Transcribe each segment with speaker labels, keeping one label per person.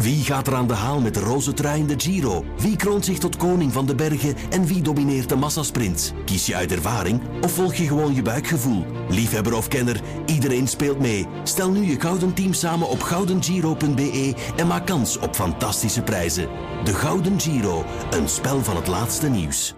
Speaker 1: Wie gaat er aan de haal met de roze trui in de Giro? Wie kroont zich tot koning van de bergen en wie domineert de massasprint? Kies je uit ervaring of volg je gewoon je buikgevoel? Liefhebber of kenner, iedereen speelt mee. Stel nu je gouden team samen op goudengiro.be en maak kans op fantastische prijzen. De Gouden Giro, een spel van het laatste nieuws.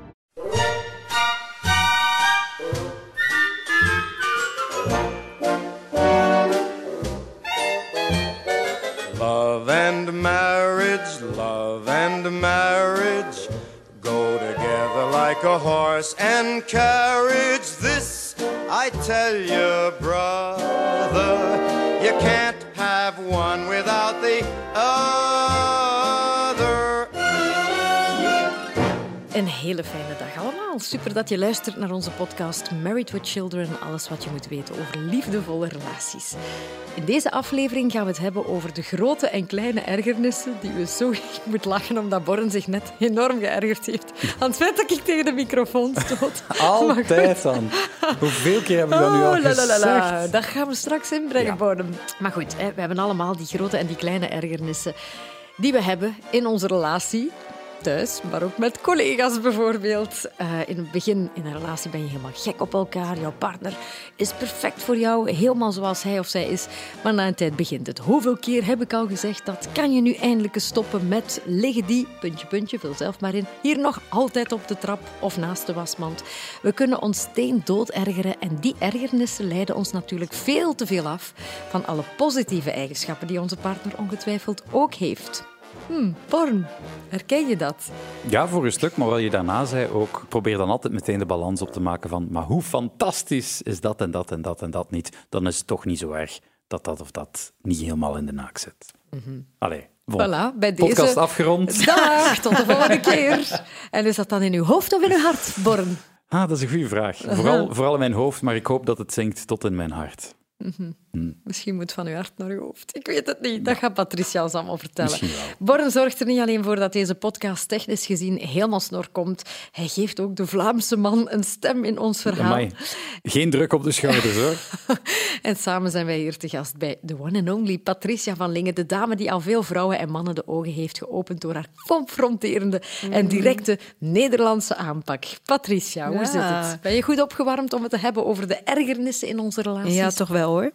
Speaker 2: Super dat je luistert naar onze podcast Married with Children. Alles wat je moet weten over liefdevolle relaties. In deze aflevering gaan we het hebben over de grote en kleine ergernissen die we zo... Ik moet lachen omdat Borren zich net enorm geërgerd heeft aan het feit dat ik tegen de microfoon stoot.
Speaker 3: Altijd dan. Hoeveel keer heb ik dat nu al
Speaker 2: Oh, la.
Speaker 3: gezegd?
Speaker 2: Dat gaan we straks inbrengen,
Speaker 3: Ja.
Speaker 2: Bodem. Maar goed, we hebben allemaal die grote en die kleine ergernissen die we hebben in onze relatie. Thuis, maar ook met collega's bijvoorbeeld. Eh, in het begin in een relatie ben je helemaal gek op elkaar. Jouw partner is perfect voor jou, helemaal zoals hij of zij is. Maar na een tijd begint het. Hoeveel keer heb ik al gezegd dat kan je nu eindelijk stoppen met liggen die, puntje, puntje, vul zelf maar in, hier nog altijd op de trap of naast de wasmand. We kunnen ons steendood ergeren en die ergernissen leiden ons natuurlijk veel te veel af van alle positieve eigenschappen die onze partner ongetwijfeld ook heeft. Hm, Born, herken je dat?
Speaker 3: Ja, voor een stuk, maar wat je daarna zei ook, probeer dan altijd meteen de balans op te maken van maar hoe fantastisch is dat en dat en dat en dat niet. Dan is het toch niet zo erg dat dat of dat niet helemaal in de naak zit. Allee, bon.
Speaker 2: Voilà, bij
Speaker 3: Podcast afgerond.
Speaker 2: Dag, tot de volgende keer. En is dat dan in uw hoofd of in uw hart, Born?
Speaker 3: Ah, dat is een goede vraag. Vooral, vooral in mijn hoofd, maar ik hoop dat het zinkt tot in mijn hart.
Speaker 2: Misschien moet van uw hart naar uw hoofd. Ik weet het niet. Dat gaat Patricia ons allemaal vertellen. Born zorgt er niet alleen voor dat deze podcast technisch gezien helemaal snor komt. Hij geeft ook de Vlaamse man een stem in ons verhaal.
Speaker 3: Amai. Geen druk op de schouders, hoor.
Speaker 2: En samen zijn wij hier te gast bij de one and only Patricia van Lingen, de dame die al veel vrouwen en mannen de ogen heeft geopend door haar confronterende en directe Nederlandse aanpak. Patricia, hoe
Speaker 4: Ja.
Speaker 2: zit het? Ben je goed opgewarmd om het te hebben over de ergernissen in onze relaties?
Speaker 4: Ja, toch wel hoor.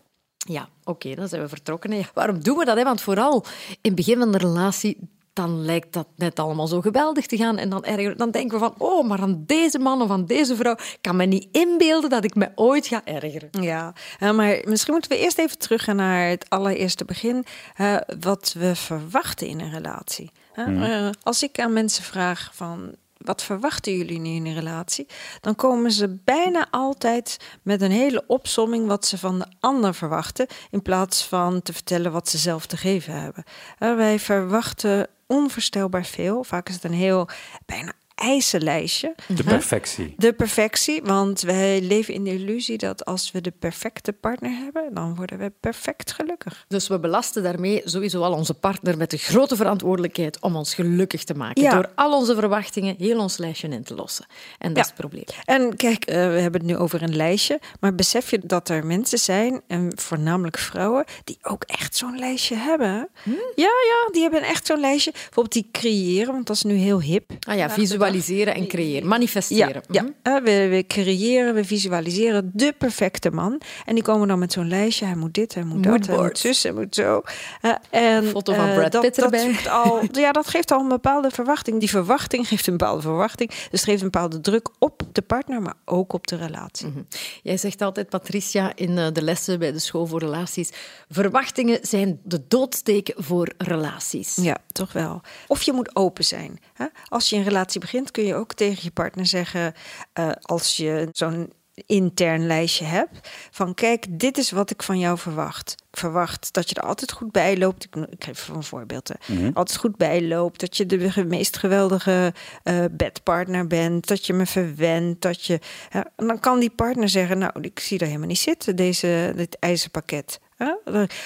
Speaker 2: Ja, oké, dan zijn we vertrokken. hè. Waarom doen we dat? Hè? Want vooral in het begin van de relatie, dan lijkt dat net allemaal zo geweldig te gaan. En dan, erger, dan denken we van, oh, maar aan deze man of aan deze vrouw ik kan me niet inbeelden dat ik me ooit ga ergeren.
Speaker 4: Ja, eh, maar misschien moeten we eerst even teruggaan naar het allereerste begin. eh, wat we verwachten in een relatie. hè. Eh, als ik aan mensen vraag van... Wat verwachten jullie nu in een relatie? Dan komen ze bijna altijd met een hele opsomming wat ze van de ander verwachten, in plaats van te vertellen wat ze zelf te geven hebben. Eh, wij verwachten onvoorstelbaar veel. Vaak is het een heel bijna eisenlijstje.
Speaker 3: De perfectie.
Speaker 4: De perfectie, want wij leven in de illusie dat als we de perfecte partner hebben, dan worden we perfect gelukkig.
Speaker 2: Dus we belasten daarmee sowieso al onze partner met de grote verantwoordelijkheid om ons gelukkig te maken.
Speaker 4: Ja.
Speaker 2: Door al onze verwachtingen heel ons lijstje in te lossen. En dat
Speaker 4: Ja.
Speaker 2: is het probleem.
Speaker 4: En kijk, eh, we hebben het nu over een lijstje, maar besef je dat er mensen zijn, en voornamelijk vrouwen, die ook echt zo'n lijstje hebben? Ja, ja, die hebben echt zo'n lijstje. Bijvoorbeeld die creëren, want dat is nu heel hip.
Speaker 2: Ah ja, visualiseren en creëren. Manifesteren.
Speaker 4: Ja,
Speaker 2: Mhm.
Speaker 4: ja. We, we creëren, we visualiseren de perfecte man. En die komen dan met zo'n lijstje. Hij moet dit, hij moet dat, hij moet zus, hij moet zo. Eh, en,
Speaker 2: Foto van
Speaker 4: eh,
Speaker 2: Brad
Speaker 4: dat,
Speaker 2: Pitt
Speaker 4: dat
Speaker 2: erbij.
Speaker 4: geeft al, ja, dat geeft al een bepaalde verwachting. Die verwachting geeft een bepaalde verwachting. Dus het geeft een bepaalde druk op de partner, maar ook op de relatie.
Speaker 2: Mhm. Jij zegt altijd, Patricia, in eh, de lessen bij de school voor relaties, verwachtingen zijn de doodsteek voor relaties.
Speaker 4: Ja, toch wel. Of je moet open zijn. Hè? Als je een relatie begint, kun je ook tegen je partner zeggen, eh, als je zo'n intern lijstje hebt, van kijk, dit is wat ik van jou verwacht. Ik verwacht dat je er altijd goed bij loopt. Ik, ik geef een voorbeeld. hè. Altijd goed bij loopt. Dat je de meest geweldige eh, bedpartner bent. Dat je me verwendt. Dat je, hè, en dan kan die partner zeggen, nou, ik zie er helemaal niet zitten, deze, dit ijzerpakket.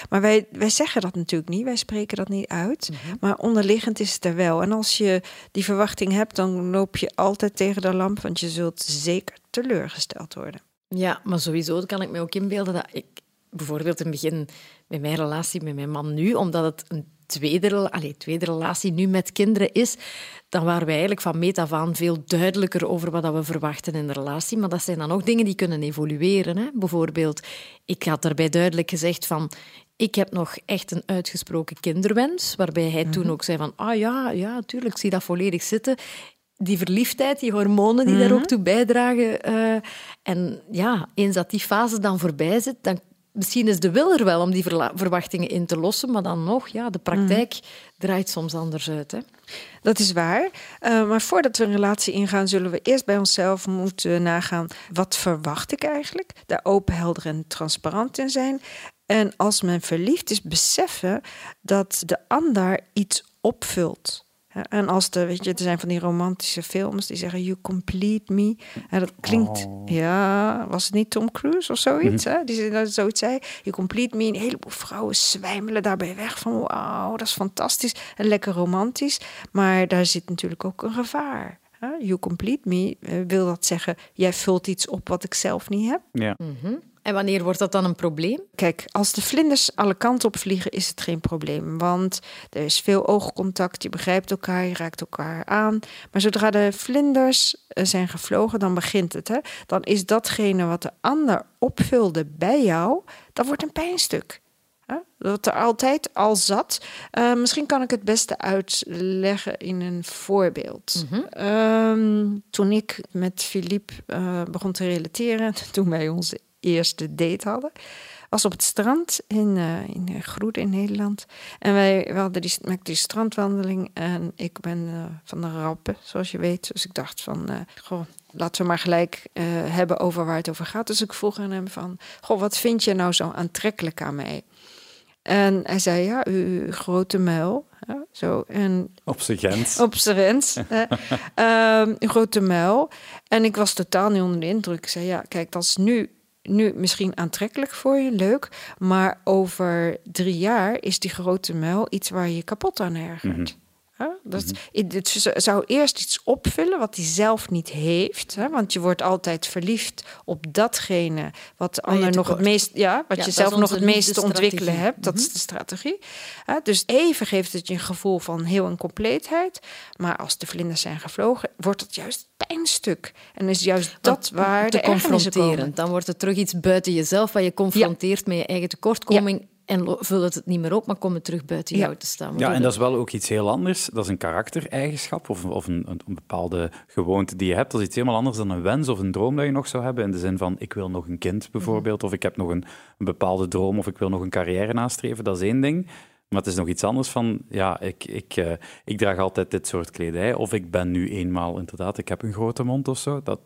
Speaker 4: Maar wij, wij zeggen dat natuurlijk niet, wij spreken dat niet uit. Maar onderliggend is het er wel. En als je die verwachting hebt, dan loop je altijd tegen de lamp, want je zult zeker teleurgesteld worden.
Speaker 2: Ja, maar sowieso kan ik me ook inbeelden dat ik bijvoorbeeld in het begin met mijn relatie met mijn man nu, omdat het een tweede, allee, tweede relatie nu met kinderen is, dan waren wij eigenlijk van meet af aan veel duidelijker over wat dat we verwachten in de relatie. Maar dat zijn dan ook dingen die kunnen evolueren. Hè? Bijvoorbeeld, ik had daarbij duidelijk gezegd van... Ik heb nog echt een uitgesproken kinderwens, waarbij hij toen ook zei van... Ah ja, ja, tuurlijk, ik zie dat volledig zitten die verliefdheid, die hormonen die daar ook toe bijdragen. eh, en ja, eens dat die fase dan voorbij zit, dan misschien is de wil er wel om die verwachtingen in te lossen, maar dan nog, ja, de praktijk draait soms anders uit. Hè.
Speaker 4: Dat is waar. Eh, maar voordat we een relatie ingaan, zullen we eerst bij onszelf moeten nagaan. Wat verwacht ik eigenlijk? Daar open, helder en transparant in zijn. En als men verliefd is, beseffen dat de ander iets opvult. En als de, weet je, er zijn van die romantische films die zeggen: You complete me. En dat klinkt, ja, was het niet Tom Cruise of zoiets? hè? Die zei- dat zoiets zei: You complete me. Een heleboel vrouwen zwijmelen daarbij weg van: Wauw, dat is fantastisch en lekker romantisch. Maar daar zit natuurlijk ook een gevaar. hè? You complete me eh, wil dat zeggen: Jij vult iets op wat ik zelf niet heb.
Speaker 3: Ja.
Speaker 2: En wanneer wordt dat dan een probleem?
Speaker 4: Kijk, als de vlinders alle kanten op vliegen, is het geen probleem. Want er is veel oogcontact, je begrijpt elkaar, je raakt elkaar aan. Maar zodra de vlinders eh, zijn gevlogen, dan begint het. Hè? Dan is datgene wat de ander opvulde bij jou, dat wordt een pijnstuk. Hè? Dat er altijd al zat. Eh, misschien kan ik het beste uitleggen in een voorbeeld. Ehm, toen ik met Philippe eh, begon te relateren, toen wij onze eerste date hadden, was op het strand in, eh in eh, in Nederland. En wij we hadden die, maakten die strandwandeling en ik ben eh, van de rappen, zoals je weet. Dus ik dacht van, goh, laten we maar gelijk hebben over waar het over gaat. Dus ik vroeg aan hem van, goh, wat vind je nou zo aantrekkelijk aan mij? En hij zei, ja, uw, grote muil. zo. En
Speaker 3: Op zijn grens.
Speaker 4: op zijn rens. hè. Ehm, grote muil. En ik was totaal niet onder de indruk. Ik zei, ja, kijk, dat is nu, nu misschien aantrekkelijk voor je, leuk. Maar over drie jaar is die grote muil iets waar je kapot aan ergert. Hè? Dat, Het zou eerst iets opvullen wat hij zelf niet heeft. Hè? Want je wordt altijd verliefd op datgene wat de ander nog het meest... Ja, wat
Speaker 2: Ja,
Speaker 4: je zelf nog het meest te ontwikkelen hebt. Dat is de strategie. Hè? Dus even geeft het je een gevoel van heel en compleetheid. Maar als de vlinders zijn gevlogen, wordt het juist pijnstuk. En is juist dat waar
Speaker 2: te
Speaker 4: de ergernissen
Speaker 2: confronteren.
Speaker 4: komen.
Speaker 2: Dan wordt het terug iets buiten jezelf, wat je confronteert met je eigen tekortkoming. En vul het het niet meer op, maar kom het terug buiten
Speaker 4: Ja.
Speaker 2: jou te staan.
Speaker 3: Ja, en dat is wel ook iets heel anders. Dat is een karaktereigenschap of, of een, een, een bepaalde gewoonte die je hebt. Dat is iets helemaal anders dan een wens of een droom dat je nog zou hebben. In de zin van, ik wil nog een kind bijvoorbeeld, of ik heb nog een, een bepaalde droom, of ik wil nog een carrière nastreven. Dat is één ding. Maar het is nog iets anders van, ja, ik, ik, eh, ik draag altijd dit soort kledij, of ik ben nu eenmaal, inderdaad, ik heb een grote mond of zo. Dat,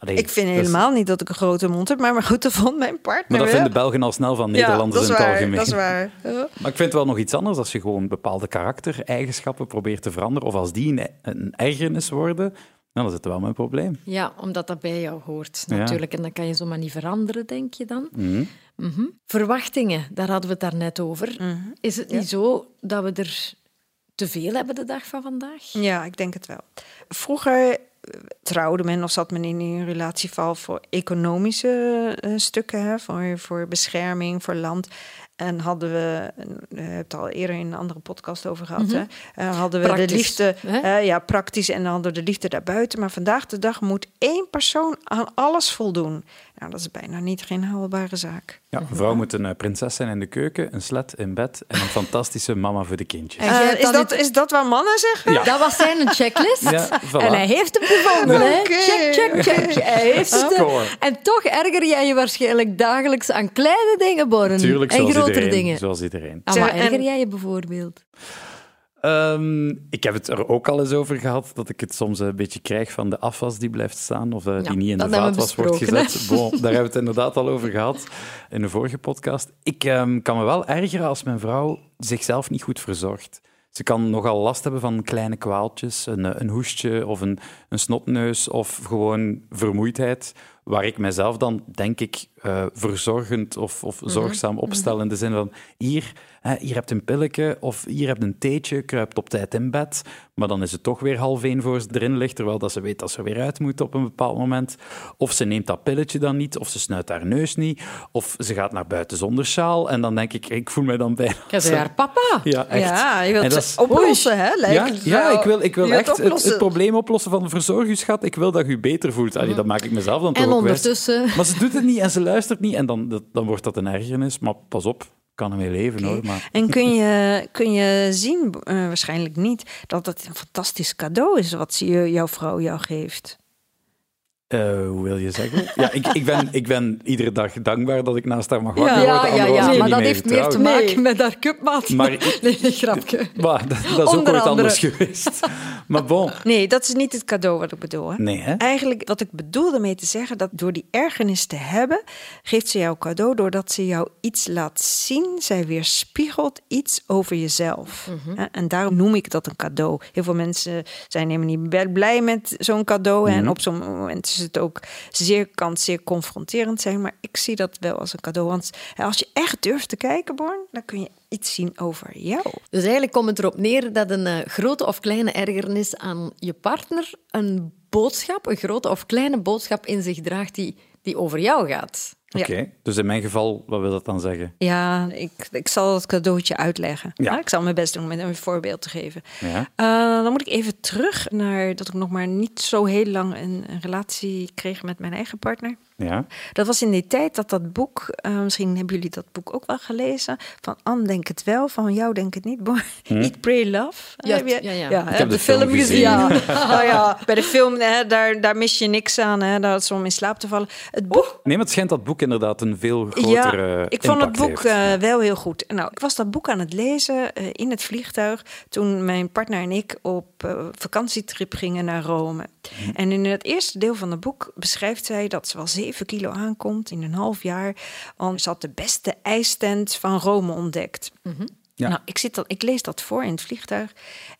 Speaker 3: allee,
Speaker 4: Ik vind
Speaker 3: is-
Speaker 4: helemaal niet dat ik een grote mond heb, maar, maar goed, dat vond mijn partner
Speaker 3: Maar dat vinden Belgen al snel van
Speaker 4: Ja,
Speaker 3: Nederlanders
Speaker 4: dat is
Speaker 3: in het
Speaker 4: waar,
Speaker 3: algemeen.
Speaker 4: Dat is waar. Ja.
Speaker 3: Maar ik vind het wel nog iets anders als je gewoon bepaalde karaktereigenschappen probeert te veranderen. Of als die een, een ergernis worden, dan is het wel mijn probleem.
Speaker 2: Ja, omdat dat bij jou hoort,
Speaker 3: Ja.
Speaker 2: natuurlijk. En dat kan je zomaar niet veranderen, denk je dan.
Speaker 3: Mhm.
Speaker 2: Mhm. Verwachtingen, daar hadden we het daarnet over.
Speaker 4: Mhm.
Speaker 2: Is het niet zo dat we er te veel hebben de dag van vandaag?
Speaker 4: Ja, ik denk het wel. Vroeger trouwde men of zat men in een relatieval voor economische eh, stukken, hè, voor, voor bescherming, voor land. En hadden we, eh, we hebben het al eerder in een andere podcast over gehad, hè, eh, hadden we
Speaker 2: Praktisch,
Speaker 4: de liefde,
Speaker 2: hè?
Speaker 4: eh, ja, praktisch en dan hadden we de liefde daarbuiten. Maar vandaag de dag moet één persoon aan alles voldoen. Nou, dat is bijna niet geen haalbare zaak.
Speaker 3: Ja, een vrouw moet een eh, prinses zijn in de keuken, een slet in bed en een fantastische mama voor de kindjes.
Speaker 4: Eh,
Speaker 2: hebt
Speaker 4: is, dat,
Speaker 2: het-
Speaker 4: is dat wat mannen zeggen?
Speaker 3: Ja.
Speaker 2: Dat was zijn checklist.
Speaker 3: Ja, voilà.
Speaker 2: En hij heeft hem gevonden. hè? Check, check, check. Hij heeft hem.
Speaker 3: Score.
Speaker 2: En toch erger jij je waarschijnlijk dagelijks aan kleine dingen, Borren.
Speaker 3: Tuurlijk,
Speaker 2: en
Speaker 3: zoals
Speaker 2: grotere dingen.
Speaker 3: Zoals iedereen.
Speaker 2: Ah, maar erger jij je bijvoorbeeld?
Speaker 3: Ehm, ik heb het er ook al eens over gehad, dat ik het soms een beetje krijg van de afwas die blijft staan, of die niet in de vaatwas wordt gezet. Bon, daar hebben we het inderdaad al over gehad in de vorige podcast. Ik ehm, kan me wel ergeren als mijn vrouw zichzelf niet goed verzorgt. Ze kan nogal last hebben van kleine kwaaltjes, een, een hoestje of een, een snotneus of gewoon vermoeidheid. waar ik mezelf dan, denk ik, eh, verzorgend of, of
Speaker 2: Mhm.
Speaker 3: zorgzaam opstel in de zin van hier, hè, hier hebt een pilletje of hier hebt een theetje, kruipt op tijd in bed, maar dan is het toch weer half één voor ze erin ligt, terwijl dat ze weet dat ze er weer uit moet op een bepaald moment. Of ze neemt dat pilletje dan niet, of ze snuit haar neus niet, of ze gaat naar buiten zonder sjaal en dan denk ik, ik voel mij dan bijna...
Speaker 2: Jij zei haar papa.
Speaker 3: Ja, echt.
Speaker 4: Ja, je wilt
Speaker 3: En
Speaker 4: het oplossen, hè? Lijkt
Speaker 3: Ja, ik wil, ik wil echt het, probleem oplossen van verzorg u, schat. Ik wil dat je u beter voelt. Allee, dat maak ik mezelf dan
Speaker 2: En
Speaker 3: toch ook wijs.
Speaker 2: ondertussen...
Speaker 3: Maar ze doet het niet en ze luistert niet. En dan, dan wordt dat een ergernis. Maar pas op, ik kan ermee leven hoor. Maar,
Speaker 4: En kun je, kun je zien, eh, waarschijnlijk niet, dat het een fantastisch cadeau is wat ze, je- jouw vrouw jou geeft.
Speaker 3: Eh, hoe wil je zeggen? Ja, ik, ik, ben, ik ben iedere dag dankbaar dat ik naast haar mag
Speaker 4: Ja.
Speaker 3: wakker
Speaker 2: Ja,
Speaker 3: worden.
Speaker 2: ja, ja,
Speaker 3: ik
Speaker 2: maar dat heeft meer te maken
Speaker 4: Nee.
Speaker 2: met haar cupmaat.
Speaker 3: Maar-
Speaker 2: Nee, nee, grapje.
Speaker 3: Maar dat, dat is ook ooit anders geweest. Maar bon,
Speaker 4: Nee, dat is niet het cadeau wat ik bedoel. Hè?
Speaker 3: nee hè?
Speaker 4: Eigenlijk wat ik bedoelde mee te zeggen, dat door die ergernis te hebben, geeft ze jou cadeau doordat ze jou iets laat zien. Zij weerspiegelt iets over jezelf. Hè, En daarom noem ik dat een cadeau. Heel veel mensen zijn helemaal niet blij met zo'n cadeau. En op zo'n moment het ook zeer, kan zeer confronterend zijn. Maar ik zie dat wel als een cadeau. Want als je echt durft te kijken, Born, dan kun je iets zien over jou.
Speaker 2: Dus eigenlijk komt het erop neer dat een eh, grote of kleine ergernis aan je partner een boodschap, een grote of kleine boodschap in zich draagt die, die over jou gaat.
Speaker 4: Ja.
Speaker 3: Oké, dus in mijn geval, wat wil dat dan zeggen?
Speaker 4: Ja, ik, ik zal het cadeautje uitleggen.
Speaker 3: Ja.
Speaker 4: Ik zal mijn best doen om een voorbeeld te geven.
Speaker 3: Ja.
Speaker 4: Eh, dan moet ik even terug naar dat ik nog maar niet zo heel lang een, een relatie kreeg met mijn eigen partner.
Speaker 3: Ja.
Speaker 4: Dat was in die tijd dat dat boek, eh, misschien hebben jullie dat boek ook wel gelezen, van Anne denk het wel, van jou denk het niet. Boy, Eat, Pray, Love.
Speaker 2: Ja,
Speaker 4: Heb je-
Speaker 2: ja, ja.
Speaker 4: ja
Speaker 2: Ik
Speaker 3: heb de film gezien.
Speaker 4: Ja, oh ja, bij de film, hè, daar, daar mis je niks aan, hè, daar is om in slaap te vallen. Het boek
Speaker 3: Nee, maar het schijnt dat boek inderdaad een veel
Speaker 4: ja,
Speaker 3: grotere
Speaker 4: ik vond het boek eh, wel heel goed. Nou, ik was dat boek aan het lezen eh, in het vliegtuig toen mijn partner en ik op vakantietrip gingen naar Rome.
Speaker 3: Mhm.
Speaker 4: En in het eerste deel van het boek beschrijft zij dat ze wel zeven kilo aankomt in een half jaar. Want ze had de beste ijstent van Rome ontdekt.
Speaker 3: Ja.
Speaker 4: Nou, ik, zit dan, ik lees dat voor in het vliegtuig.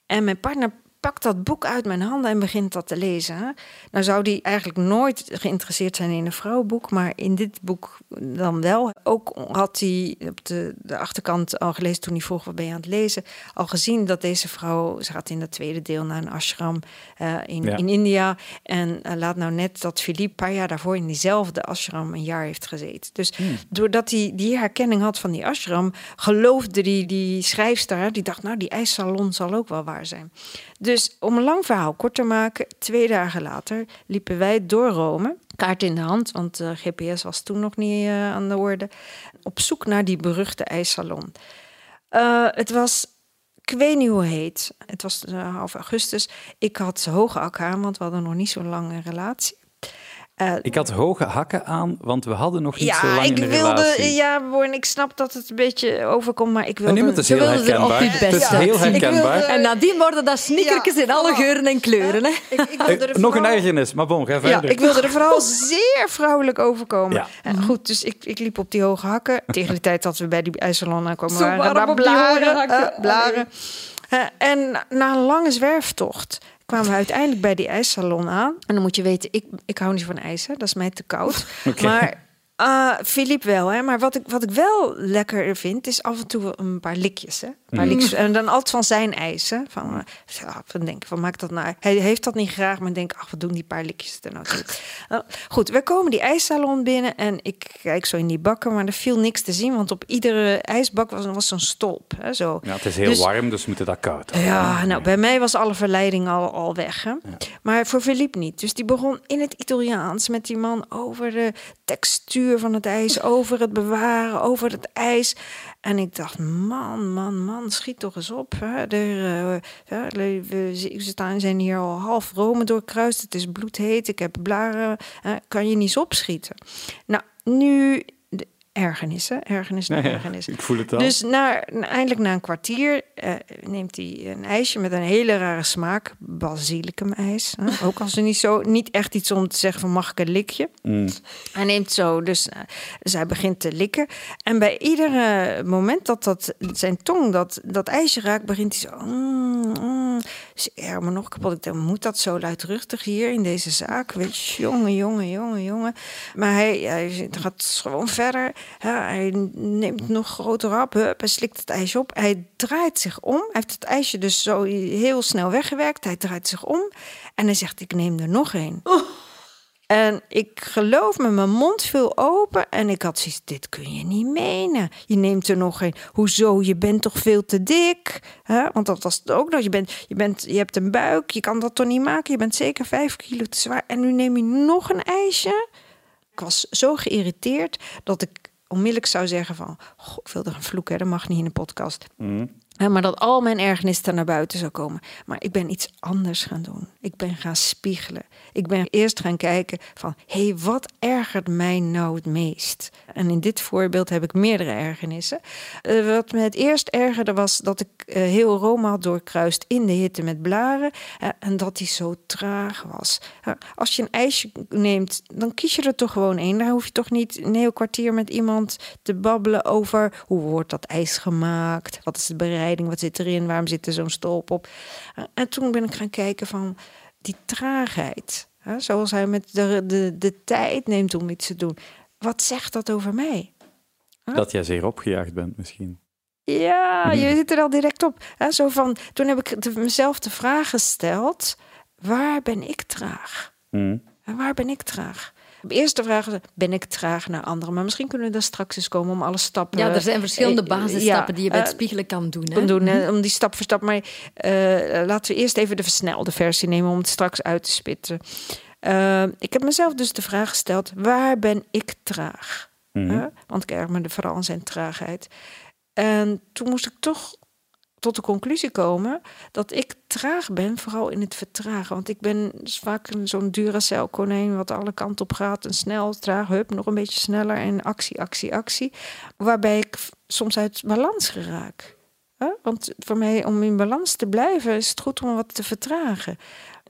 Speaker 4: En mijn partner pakt dat boek uit mijn handen en begint dat te lezen. Nou zou die eigenlijk nooit geïnteresseerd zijn in een vrouwenboek, maar in dit boek dan wel. Ook had hij op de, de achterkant al gelezen toen hij vroeg wat ben je aan het lezen, al gezien dat deze vrouw, ze gaat in dat tweede deel naar een ashram eh, in,
Speaker 3: Ja.
Speaker 4: in India. En eh, laat nou net dat Philippe een paar jaar daarvoor in diezelfde ashram een jaar heeft gezeten. Dus doordat hij die herkenning had van die ashram, geloofde die, die schrijfster, die dacht nou die ijssalon zal ook wel waar zijn. Dus om een lang verhaal kort te maken, twee dagen later liepen wij door Rome, kaart in de hand, want eh, GPS was toen nog niet eh, aan de orde, op zoek naar die beruchte ijssalon. Eh, het was, ik weet niet hoe heet, het was half augustus. Ik had hoge AK aan, want we hadden nog niet zo lang een relatie. Eh,
Speaker 3: Ik had hoge hakken aan, want we hadden nog niet zo
Speaker 4: ja,
Speaker 3: lang
Speaker 4: ik
Speaker 3: in een
Speaker 4: wilde,
Speaker 3: relatie.
Speaker 4: ja, Born, ik snap dat het een beetje overkomt, maar ik
Speaker 3: En
Speaker 4: wilde...
Speaker 3: nu, het is heel
Speaker 2: er
Speaker 3: herkenbaar. Het is heel herkenbaar.
Speaker 4: wilde-
Speaker 2: En nadien worden dat snickertjes
Speaker 4: Ja,
Speaker 2: in alle geuren en kleuren. Hè?
Speaker 4: Ik, ik wilde
Speaker 3: Eh,
Speaker 4: er
Speaker 3: Nog een
Speaker 4: vooral-
Speaker 3: ergernis, maar bon, ga
Speaker 4: Ja,
Speaker 3: verder.
Speaker 4: ik wilde er vooral zeer vrouwelijk overkomen.
Speaker 3: Ja.
Speaker 4: En goed, dus ik, ik liep op die hoge hakken. Tegen de tijd dat we bij die ijssalon aankwamen,
Speaker 2: Zo
Speaker 4: waren er
Speaker 2: die
Speaker 4: blaren. eh, blaren. En na een lange zwerftocht kwamen we uiteindelijk bij die ijssalon aan. En dan moet je weten, ik, ik hou niet van ijs, hè. dat is mij te koud. Maar ah, Philippe wel, hè. Maar wat ik, wat ik wel lekker vind, is af en toe een paar likjes, hè. Een paar
Speaker 3: Mm.
Speaker 4: likjes. En dan altijd van zijn hè. Van, eh, ja, van denk, van maak dat nou. Hij heeft dat niet graag, maar denk, ach, wat doen die paar likjes er nou? Nou, goed, we komen die ijssalon binnen en ik kijk zo in die bakken, maar er viel niks te zien, want op iedere ijsbak was, was zo'n stolp, hè, zo.
Speaker 3: Ja, het is heel
Speaker 4: Dus-
Speaker 3: warm, dus we moeten dat koud houden.
Speaker 4: Ja, nou, bij mij was alle verleiding al, al weg. Hè? Maar voor Philippe niet. Dus die begon in het Italiaans met die man over de textuur van het ijs, over het bewaren, over het ijs. En ik dacht, man, man, man, schiet toch eens op. Hè? Er, eh, ja, we staan- zijn hier al half Rome doorkruist. Het is bloedheet, ik heb blaren. kan je niet eens opschieten? Nou, nu... Ergernissen, ergernis na
Speaker 3: Ja, ja,
Speaker 4: ergernis.
Speaker 3: ik voel het al.
Speaker 4: Dus na, eindelijk na een kwartier eh, neemt hij een ijsje met een hele rare smaak. Basilicum ijs. hè. Ook als er niet, zo, niet echt iets om te zeggen van mag ik een likje.
Speaker 3: Mm.
Speaker 4: Hij neemt zo, dus, dus hij begint te likken. En bij ieder eh, moment dat, dat zijn tong dat, dat ijsje raakt, begint hij zo... mm, mm. Dus me nog kapot. Ik moet dat zo luidruchtig hier in deze zaak? Weet je, jongen, jongen, jongen, jongen. Maar hij, hij gaat gewoon verder. Ja, hij neemt nog groter hap. Hup, hij slikt het ijsje op. Hij draait zich om. Hij heeft het ijsje dus zo heel snel weggewerkt. Hij draait zich om. En hij zegt, ik neem er nog een. En ik geloof met mijn mond veel open. En ik had zoiets, dit kun je niet menen. Je neemt er nog een. Hoezo? Je bent toch veel te dik? Hè? Want dat was het ook nog. Je, bent, je, bent, je hebt een buik. Je kan dat toch niet maken? Je bent zeker vijf kilo te zwaar. En nu neem je nog een ijsje. Ik was zo geïrriteerd dat ik onmiddellijk zou zeggen van... Goh, ik wil er een vloek, hè? dat mag niet in de podcast. Ja, maar dat al mijn ergernis er naar buiten zou komen. Maar ik ben iets anders gaan doen. Ik ben gaan spiegelen. Ik ben eerst gaan kijken van... hé, hey, wat ergert mij nou het meest? En in dit voorbeeld heb ik meerdere ergernissen. Uh, wat me het eerst ergerde was dat ik uh, heel Rome had doorkruist... in de hitte met blaren. En dat die zo traag was. als je een ijsje neemt, dan kies je er toch gewoon één. Daar hoef je toch niet een heel kwartier met iemand te babbelen over... hoe wordt dat ijs gemaakt? Wat is het bereik? Wat zit erin, waarom zit er zo'n stolp op. En toen ben ik gaan kijken van die traagheid, hè, zoals hij met de, de, de tijd neemt om iets te doen. Wat zegt dat over mij?
Speaker 3: Dat jij zeer opgejaagd bent misschien.
Speaker 4: Ja, je zit er al direct op. Hè, zo van, toen heb ik mezelf de vraag gesteld, waar ben ik traag?
Speaker 3: Mm.
Speaker 4: En waar ben ik traag? De eerste vraag is, ben ik traag naar anderen? Maar misschien kunnen we daar straks eens komen om alle stappen...
Speaker 2: Ja, er zijn verschillende basisstappen die je bij het spiegelen kan doen. Hè?
Speaker 4: doen hè? Om die stap voor stap. Maar uh, laten we eerst even de versnelde versie nemen om het straks uit te spitten. Uh, ik heb mezelf dus de vraag gesteld, waar ben ik traag?
Speaker 3: Mm -hmm.
Speaker 4: uh, want ik erg me vooral aan zijn traagheid. En toen moest ik toch tot de conclusie komen dat ik traag ben, vooral in het vertragen. Want ik ben dus vaak zo'n Duracell konijn wat alle kanten op gaat en snel, traag, hup, nog een beetje sneller en actie, actie, actie. Waarbij ik soms uit balans geraak. Want voor mij, om in balans te blijven, is het goed om wat te vertragen.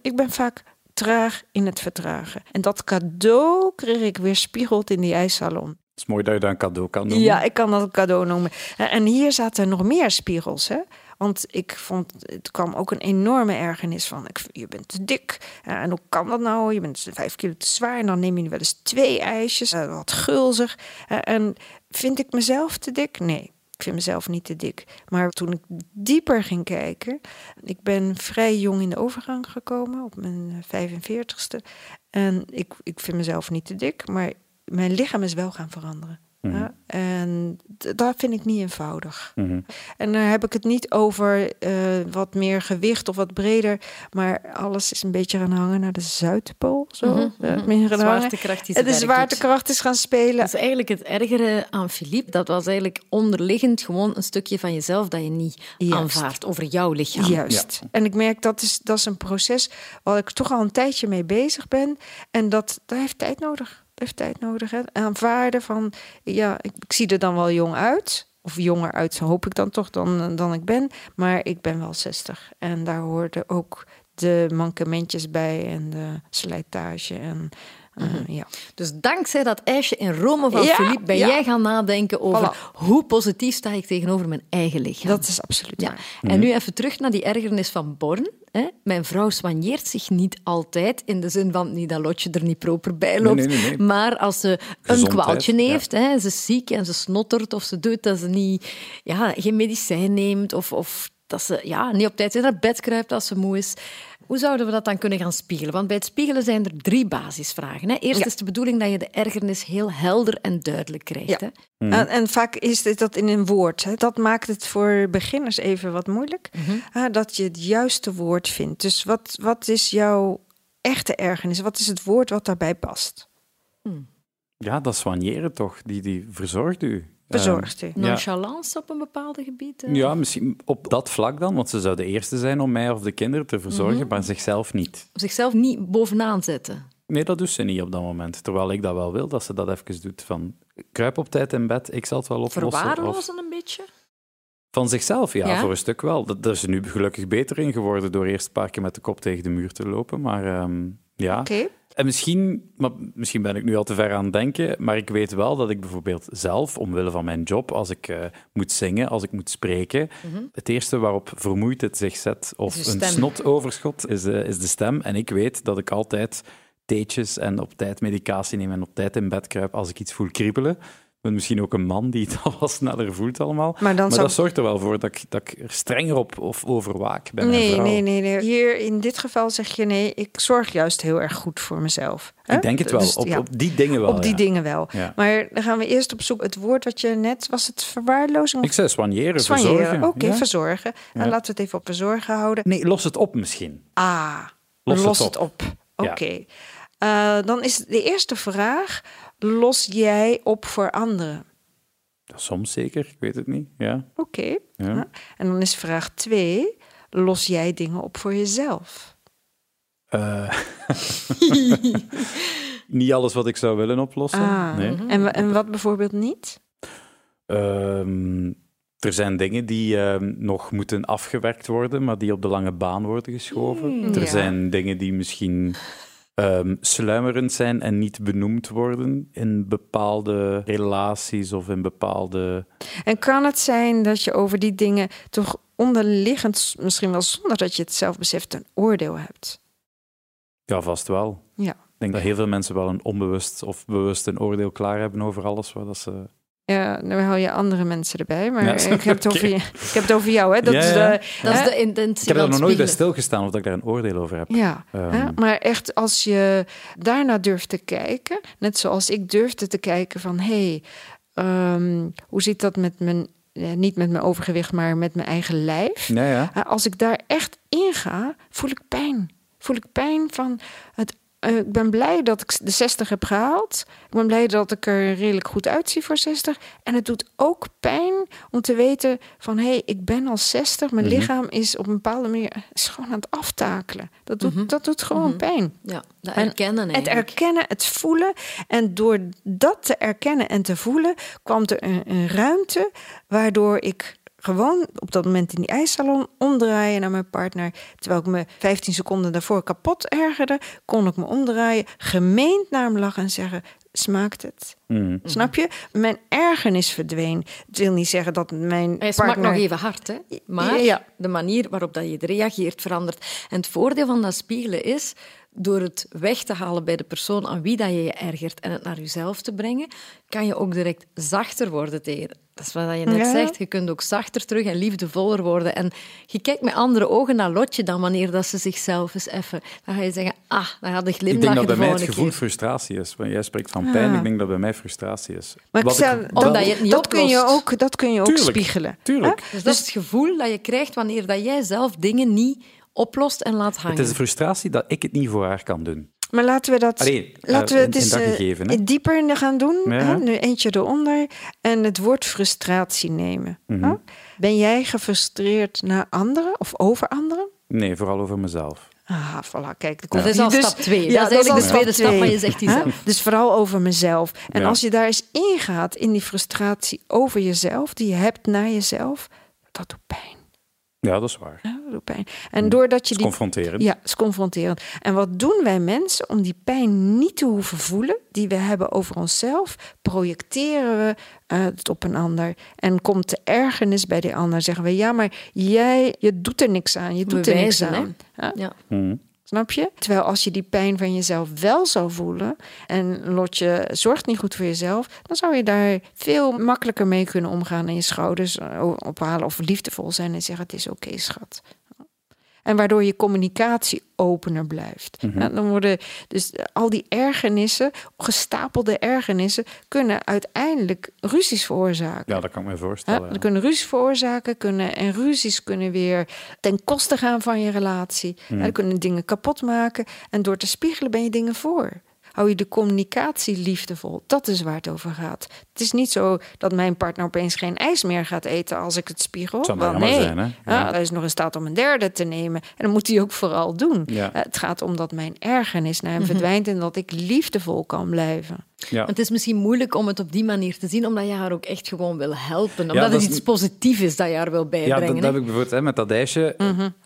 Speaker 4: Ik ben vaak traag in het vertragen. En dat cadeau kreeg ik weer spiegeld in die ijssalon.
Speaker 3: Is mooi dat je dat een cadeau kan noemen.
Speaker 4: Ja, ik kan dat een cadeau noemen. En hier zaten nog meer spiegels, hè. Want ik vond, het kwam ook een enorme ergernis van, ik, je bent te dik. En hoe kan dat nou? Je bent vijf kilo te zwaar en dan neem je wel eens twee ijsjes, uh, wat gulzig. Uh, en vind ik mezelf te dik? Nee, ik vind mezelf niet te dik. Maar toen ik dieper ging kijken, ik ben vrij jong in de overgang gekomen, op mijn 45ste. En ik, ik vind mezelf niet te dik, maar mijn lichaam is wel gaan veranderen.
Speaker 3: Mhm.
Speaker 4: Ja, en dat vind ik niet eenvoudig.
Speaker 3: Mhm.
Speaker 4: En daar heb ik het niet over uh, wat meer gewicht of wat breder, maar alles is een beetje gaan hangen naar de Zuidpool. Zo. Uh,
Speaker 2: mhm.
Speaker 4: meer gaan hangen.
Speaker 2: Zwaartekracht die
Speaker 4: de zwaartekracht is gaan spelen.
Speaker 2: Dat is eigenlijk het ergere aan Philippe. Dat was eigenlijk onderliggend gewoon een stukje van jezelf dat je niet
Speaker 4: Juist.
Speaker 2: aanvaardt over jouw lichaam.
Speaker 4: Juist. En ik merk dat is, dat is een proces waar ik toch al een tijdje mee bezig ben. En dat, dat heeft tijd nodig. Heeft tijd nodig. Hè. Aanvaarden van, ja, ik, ik zie er dan wel jong uit. Of jonger uit, hoop ik dan toch, dan, dan ik ben. Maar ik ben wel 60. En daar hoorden ook de mankementjes bij en de slijtage. En, uh, ja.
Speaker 2: Dus dankzij dat ijsje in Rome van
Speaker 4: Ja,
Speaker 2: Philippe ben
Speaker 4: ja.
Speaker 2: jij gaan nadenken over
Speaker 4: Voilà.
Speaker 2: hoe positief sta ik tegenover mijn eigen lichaam.
Speaker 4: Dat is absoluut
Speaker 2: Ja.
Speaker 4: waar.
Speaker 2: En nu even terug naar die ergernis van Born. Hè. Mijn vrouw soigneert zich niet altijd, in de zin van niet dat Lotje er niet proper bij loopt,
Speaker 3: Nee, nee, nee, nee.
Speaker 2: maar als ze een kwaaltje
Speaker 3: ja.
Speaker 2: heeft, hè, ze is ziek en ze snottert of ze doet dat ze niet, ja, geen medicijn neemt of, of dat ze ja, niet op tijd in haar bed kruipt als ze moe is. Hoe zouden we dat dan kunnen gaan spiegelen? Want bij het spiegelen zijn er drie basisvragen. Hè. Eerst
Speaker 4: Ja.
Speaker 2: is de bedoeling dat je de ergernis heel helder en duidelijk krijgt.
Speaker 4: Ja.
Speaker 2: Hè.
Speaker 4: En, en vaak is dit dat in een woord. Hè. Dat maakt het voor beginners even wat moeilijk. hè, dat je het juiste woord vindt. Dus wat, wat is jouw echte ergernis? Wat is het woord wat daarbij past?
Speaker 3: Ja, dat soigneren toch, die, die verzorgt u.
Speaker 4: Verzorgt u.
Speaker 3: Ja.
Speaker 2: Nonchalance op een bepaald gebied. hè.
Speaker 3: Ja, misschien op dat vlak dan, want ze zou de eerste zijn om mij of de kinderen te verzorgen, maar zichzelf niet.
Speaker 2: Zichzelf niet bovenaan zetten.
Speaker 3: Nee, dat doet ze niet op dat moment. Terwijl ik dat wel wil, dat ze dat even doet. Van, kruip op tijd in bed, ik zal het wel oplossen. Of
Speaker 2: Verwaarlozen een beetje.
Speaker 3: van zichzelf, ja,
Speaker 2: Ja?
Speaker 3: voor een stuk wel. Dat- Daar is ze nu gelukkig beter in geworden door eerst een paar keer met de kop tegen de muur te lopen. Maar ehm, Ja.
Speaker 4: Oké.
Speaker 3: En misschien, maar misschien ben ik nu al te ver aan het denken, maar ik weet wel dat ik bijvoorbeeld zelf, omwille van mijn job, als ik eh, moet zingen, als ik moet spreken, het eerste waarop vermoeidheid zich zet, of een snotoverschot, is de, is de stem. En ik weet dat ik altijd theetjes en op tijd medicatie neem en op tijd in bed kruip als ik iets voel kriebelen. Ben misschien ook een man die het al wat sneller voelt allemaal.
Speaker 4: Maar zou-
Speaker 3: dat zorgt er wel voor dat ik, dat ik er strenger op of over waak bij mijn
Speaker 4: Nee, nee, nee, nee. Hier in dit geval zeg je nee, ik zorg juist heel erg goed voor mezelf. Hè?
Speaker 3: Ik denk het wel.
Speaker 4: Dus,
Speaker 3: op,
Speaker 4: ja,
Speaker 3: op die dingen wel.
Speaker 4: op die
Speaker 3: ja.
Speaker 4: dingen wel.
Speaker 3: Ja.
Speaker 4: Maar dan gaan we eerst op zoek. Het woord wat je net, was het verwaarlozing?
Speaker 3: Ik zei soigneren, verzorgen.
Speaker 4: Oké, verzorgen. Dan
Speaker 3: Ja.
Speaker 4: laten we het even op verzorgen houden.
Speaker 3: Nee, los het op misschien.
Speaker 4: Ah,
Speaker 3: Los
Speaker 4: los,
Speaker 3: het op.
Speaker 4: Oké. Eh, dan is de eerste vraag: los jij op voor anderen?
Speaker 3: Soms zeker, ik weet het niet. Ja.
Speaker 4: Oké.
Speaker 3: Ja.
Speaker 4: Ja. En dan is vraag twee: los jij dingen op voor jezelf?
Speaker 3: Eh, niet alles wat ik zou willen oplossen.
Speaker 4: Ah,
Speaker 3: Nee.
Speaker 4: en, wa- en wat bijvoorbeeld niet?
Speaker 3: Ehm, er zijn dingen die ehm, nog moeten afgewerkt worden, maar die op de lange baan worden geschoven. er
Speaker 4: ja.
Speaker 3: zijn dingen die misschien ehm, sluimerend zijn en niet benoemd worden in bepaalde relaties of in bepaalde...
Speaker 4: En kan het zijn dat je over die dingen toch onderliggend, misschien wel zonder dat je het zelf beseft, een oordeel hebt?
Speaker 3: Ja, vast wel.
Speaker 4: Ja.
Speaker 3: Ik denk dat heel veel mensen wel een onbewust of bewust een oordeel klaar hebben over alles wat dat ze...
Speaker 4: Ja, dan hou je andere mensen erbij, maar
Speaker 3: Ja,
Speaker 4: ik, heb het over je, ik heb het over jou, hè? Dat
Speaker 3: Ja,
Speaker 4: is de,
Speaker 2: Dat is de intentie
Speaker 3: Ik heb er nog nooit bij stilgestaan of dat ik daar een oordeel over heb.
Speaker 4: Ja,
Speaker 3: Ehm.
Speaker 4: hè? maar echt als je daarna durft te kijken, net zoals ik durfde te kijken van hé, hey, ehm, hoe zit dat met mijn, eh, niet met mijn overgewicht, maar met mijn eigen lijf?
Speaker 3: Ja, ja.
Speaker 4: Als ik daar echt in ga, voel ik pijn. Voel ik pijn van het. Uh, ik ben blij dat ik de 60 heb gehaald. Ik ben blij dat ik er redelijk goed uitzie voor 60. En het doet ook pijn om te weten van hé, hey, ik ben al 60. Mijn
Speaker 3: Mhm.
Speaker 4: lichaam is op een bepaalde manier is gewoon aan het aftakelen. Dat doet,
Speaker 2: Mhm.
Speaker 4: dat doet gewoon
Speaker 2: Mhm.
Speaker 4: pijn.
Speaker 2: Ja, dat
Speaker 4: En
Speaker 2: erkennen
Speaker 4: Het erkennen, het voelen. En door dat te erkennen en te voelen, kwam er een, een ruimte waardoor ik gewoon op dat moment in die ijssalon omdraaien naar mijn partner. Terwijl ik me 15 seconden daarvoor kapot ergerde, kon ik me omdraaien, gemeend naar hem lachen en zeggen: Smaakt het?
Speaker 3: Mhm.
Speaker 4: Snap je? Mijn ergernis verdween. Het wil niet zeggen dat mijn
Speaker 2: Hij smaakt
Speaker 4: partner...
Speaker 2: nog even hard, hè? maar
Speaker 4: Ja.
Speaker 2: de manier waarop dat je reageert verandert. En het voordeel van dat spiegelen is, door het weg te halen bij de persoon aan wie dat je je ergert en het naar jezelf te brengen, kan je ook direct zachter worden tegen. Dat is wat je net
Speaker 4: Ja.
Speaker 2: zegt. Je kunt ook zachter terug en liefdevoller worden. En je kijkt met andere ogen naar Lotje dan wanneer dat ze zichzelf eens even... Dan ga je zeggen, ah, dan gaat de
Speaker 3: Ik
Speaker 2: glimlach
Speaker 3: denk dat
Speaker 2: de
Speaker 3: bij mij het gevoel
Speaker 2: keer.
Speaker 3: frustratie is. Want jij spreekt van pijn,
Speaker 4: Ah.
Speaker 3: ik denk dat bij mij frustratie is.
Speaker 4: Maar
Speaker 3: Wat
Speaker 2: Omdat je het niet
Speaker 4: dat kun je ook, dat kun je ook
Speaker 3: Tuurlijk,
Speaker 4: spiegelen.
Speaker 3: Tuurlijk.
Speaker 2: Dus dat is het gevoel dat je krijgt wanneer dat jij zelf dingen niet oplost en laat hangen.
Speaker 3: Het is de frustratie dat ik het niet voor haar kan doen.
Speaker 4: Maar laten we dat,
Speaker 3: Allee,
Speaker 4: laten
Speaker 3: eh,
Speaker 4: we het eens
Speaker 3: in dat
Speaker 4: eh,
Speaker 3: gegeven, hè?
Speaker 4: dieper gaan doen.
Speaker 3: Ja.
Speaker 4: Hè? Nu eentje eronder. En het woord frustratie nemen.
Speaker 3: Mhm.
Speaker 4: hè? Ben jij gefrustreerd naar anderen of over anderen?
Speaker 3: Nee, vooral over mezelf.
Speaker 4: Ah, voilà, kijk.
Speaker 2: Dat is al
Speaker 4: Dus-
Speaker 2: stap twee.
Speaker 4: Ja,
Speaker 2: dat is eigenlijk de tweede
Speaker 4: stap
Speaker 2: stap, maar je zegt die zelf.
Speaker 4: Dus vooral over mezelf. En
Speaker 3: Ja.
Speaker 4: als je daar eens ingaat in die frustratie over jezelf, die je hebt naar jezelf, dat doet pijn.
Speaker 3: Ja, dat is waar.
Speaker 4: Ja, dat doet pijn. En doordat je
Speaker 3: Het is
Speaker 4: die
Speaker 3: confronterend.
Speaker 4: Ja, het is confronterend. En wat doen wij mensen om die pijn niet te hoeven voelen, die we hebben over onszelf, projecteren we eh, het op een ander. En komt de ergernis bij die ander, zeggen we, ja, maar jij, je doet er niks aan, je doet er niks aan. Ja,
Speaker 2: Ja.
Speaker 3: Mhm.
Speaker 4: Snap je? Terwijl als je die pijn van jezelf wel zou voelen en Lotje zorgt niet goed voor jezelf, dan zou je daar veel makkelijker mee kunnen omgaan en je schouders eh, ophalen of liefdevol zijn en zeggen, het is oké, schat. En waardoor je communicatie opener blijft.
Speaker 3: Mhm.
Speaker 4: Ja, dan worden dus al die ergernissen, gestapelde ergernissen, kunnen uiteindelijk ruzies veroorzaken.
Speaker 3: Ja, dat kan ik me voorstellen. ja.
Speaker 4: kunnen ruzies veroorzaken kunnen, en ruzies kunnen weer ten koste gaan van je relatie. Die kunnen dingen kapot maken. En door te spiegelen ben je dingen voor. Hou je de communicatie liefdevol. Dat is waar het over gaat. Het is niet zo dat mijn partner opeens geen ijs meer gaat eten als ik het spiegel.
Speaker 3: Het zou
Speaker 4: nee.
Speaker 3: zijn, hè?
Speaker 4: Ja, hij is nog in staat om een derde te nemen. En dat moet hij ook vooral doen.
Speaker 3: Ja.
Speaker 4: Het gaat om dat mijn ergernis naar hem verdwijnt en dat ik liefdevol kan blijven.
Speaker 3: Ja.
Speaker 2: Het is misschien moeilijk om het op die manier te zien, omdat je haar ook echt gewoon wil helpen. Omdat
Speaker 3: dat
Speaker 2: het
Speaker 3: is
Speaker 2: iets positiefs is dat je haar wil
Speaker 3: Ja,
Speaker 2: bijbrengen.
Speaker 3: dat, dat heb ik bijvoorbeeld hè, met dat ijsje.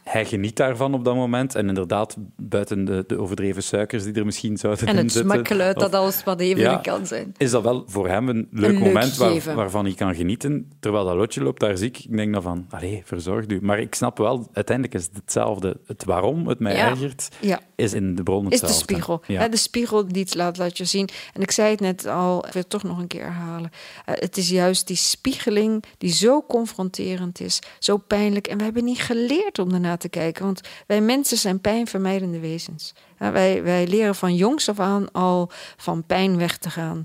Speaker 3: Hij geniet daarvan op dat moment. En inderdaad, buiten de, de overdreven suikers die er misschien zouden
Speaker 2: en
Speaker 3: in
Speaker 2: het
Speaker 3: zitten.
Speaker 2: smakgeluid
Speaker 3: of-
Speaker 2: dat alles wat even
Speaker 3: Ja.
Speaker 2: kan zijn.
Speaker 3: is dat wel voor hem een leuk
Speaker 2: leuk
Speaker 3: moment waar- waarvan hij kan genieten. Terwijl dat lotje loopt daar ziek. Ik denk dan van, allee, verzorg u. Maar ik snap wel, uiteindelijk is het hetzelfde. Het waarom het mij
Speaker 2: Ja.
Speaker 3: ergert,
Speaker 4: Ja.
Speaker 3: is in de bron
Speaker 4: is
Speaker 3: hetzelfde.
Speaker 4: de spiegel.
Speaker 3: Ja.
Speaker 4: Hè, de spiegel die het laat, laat je zien. En ik zei het net al, ik wil het toch nog een keer herhalen. Eh, het is juist die spiegeling die zo confronterend is, zo pijnlijk. En we hebben niet geleerd om ernaar te kijken. Want wij mensen zijn pijnvermijdende wezens. Hè, wij, wij leren van jongs af aan al van pijn weg te gaan.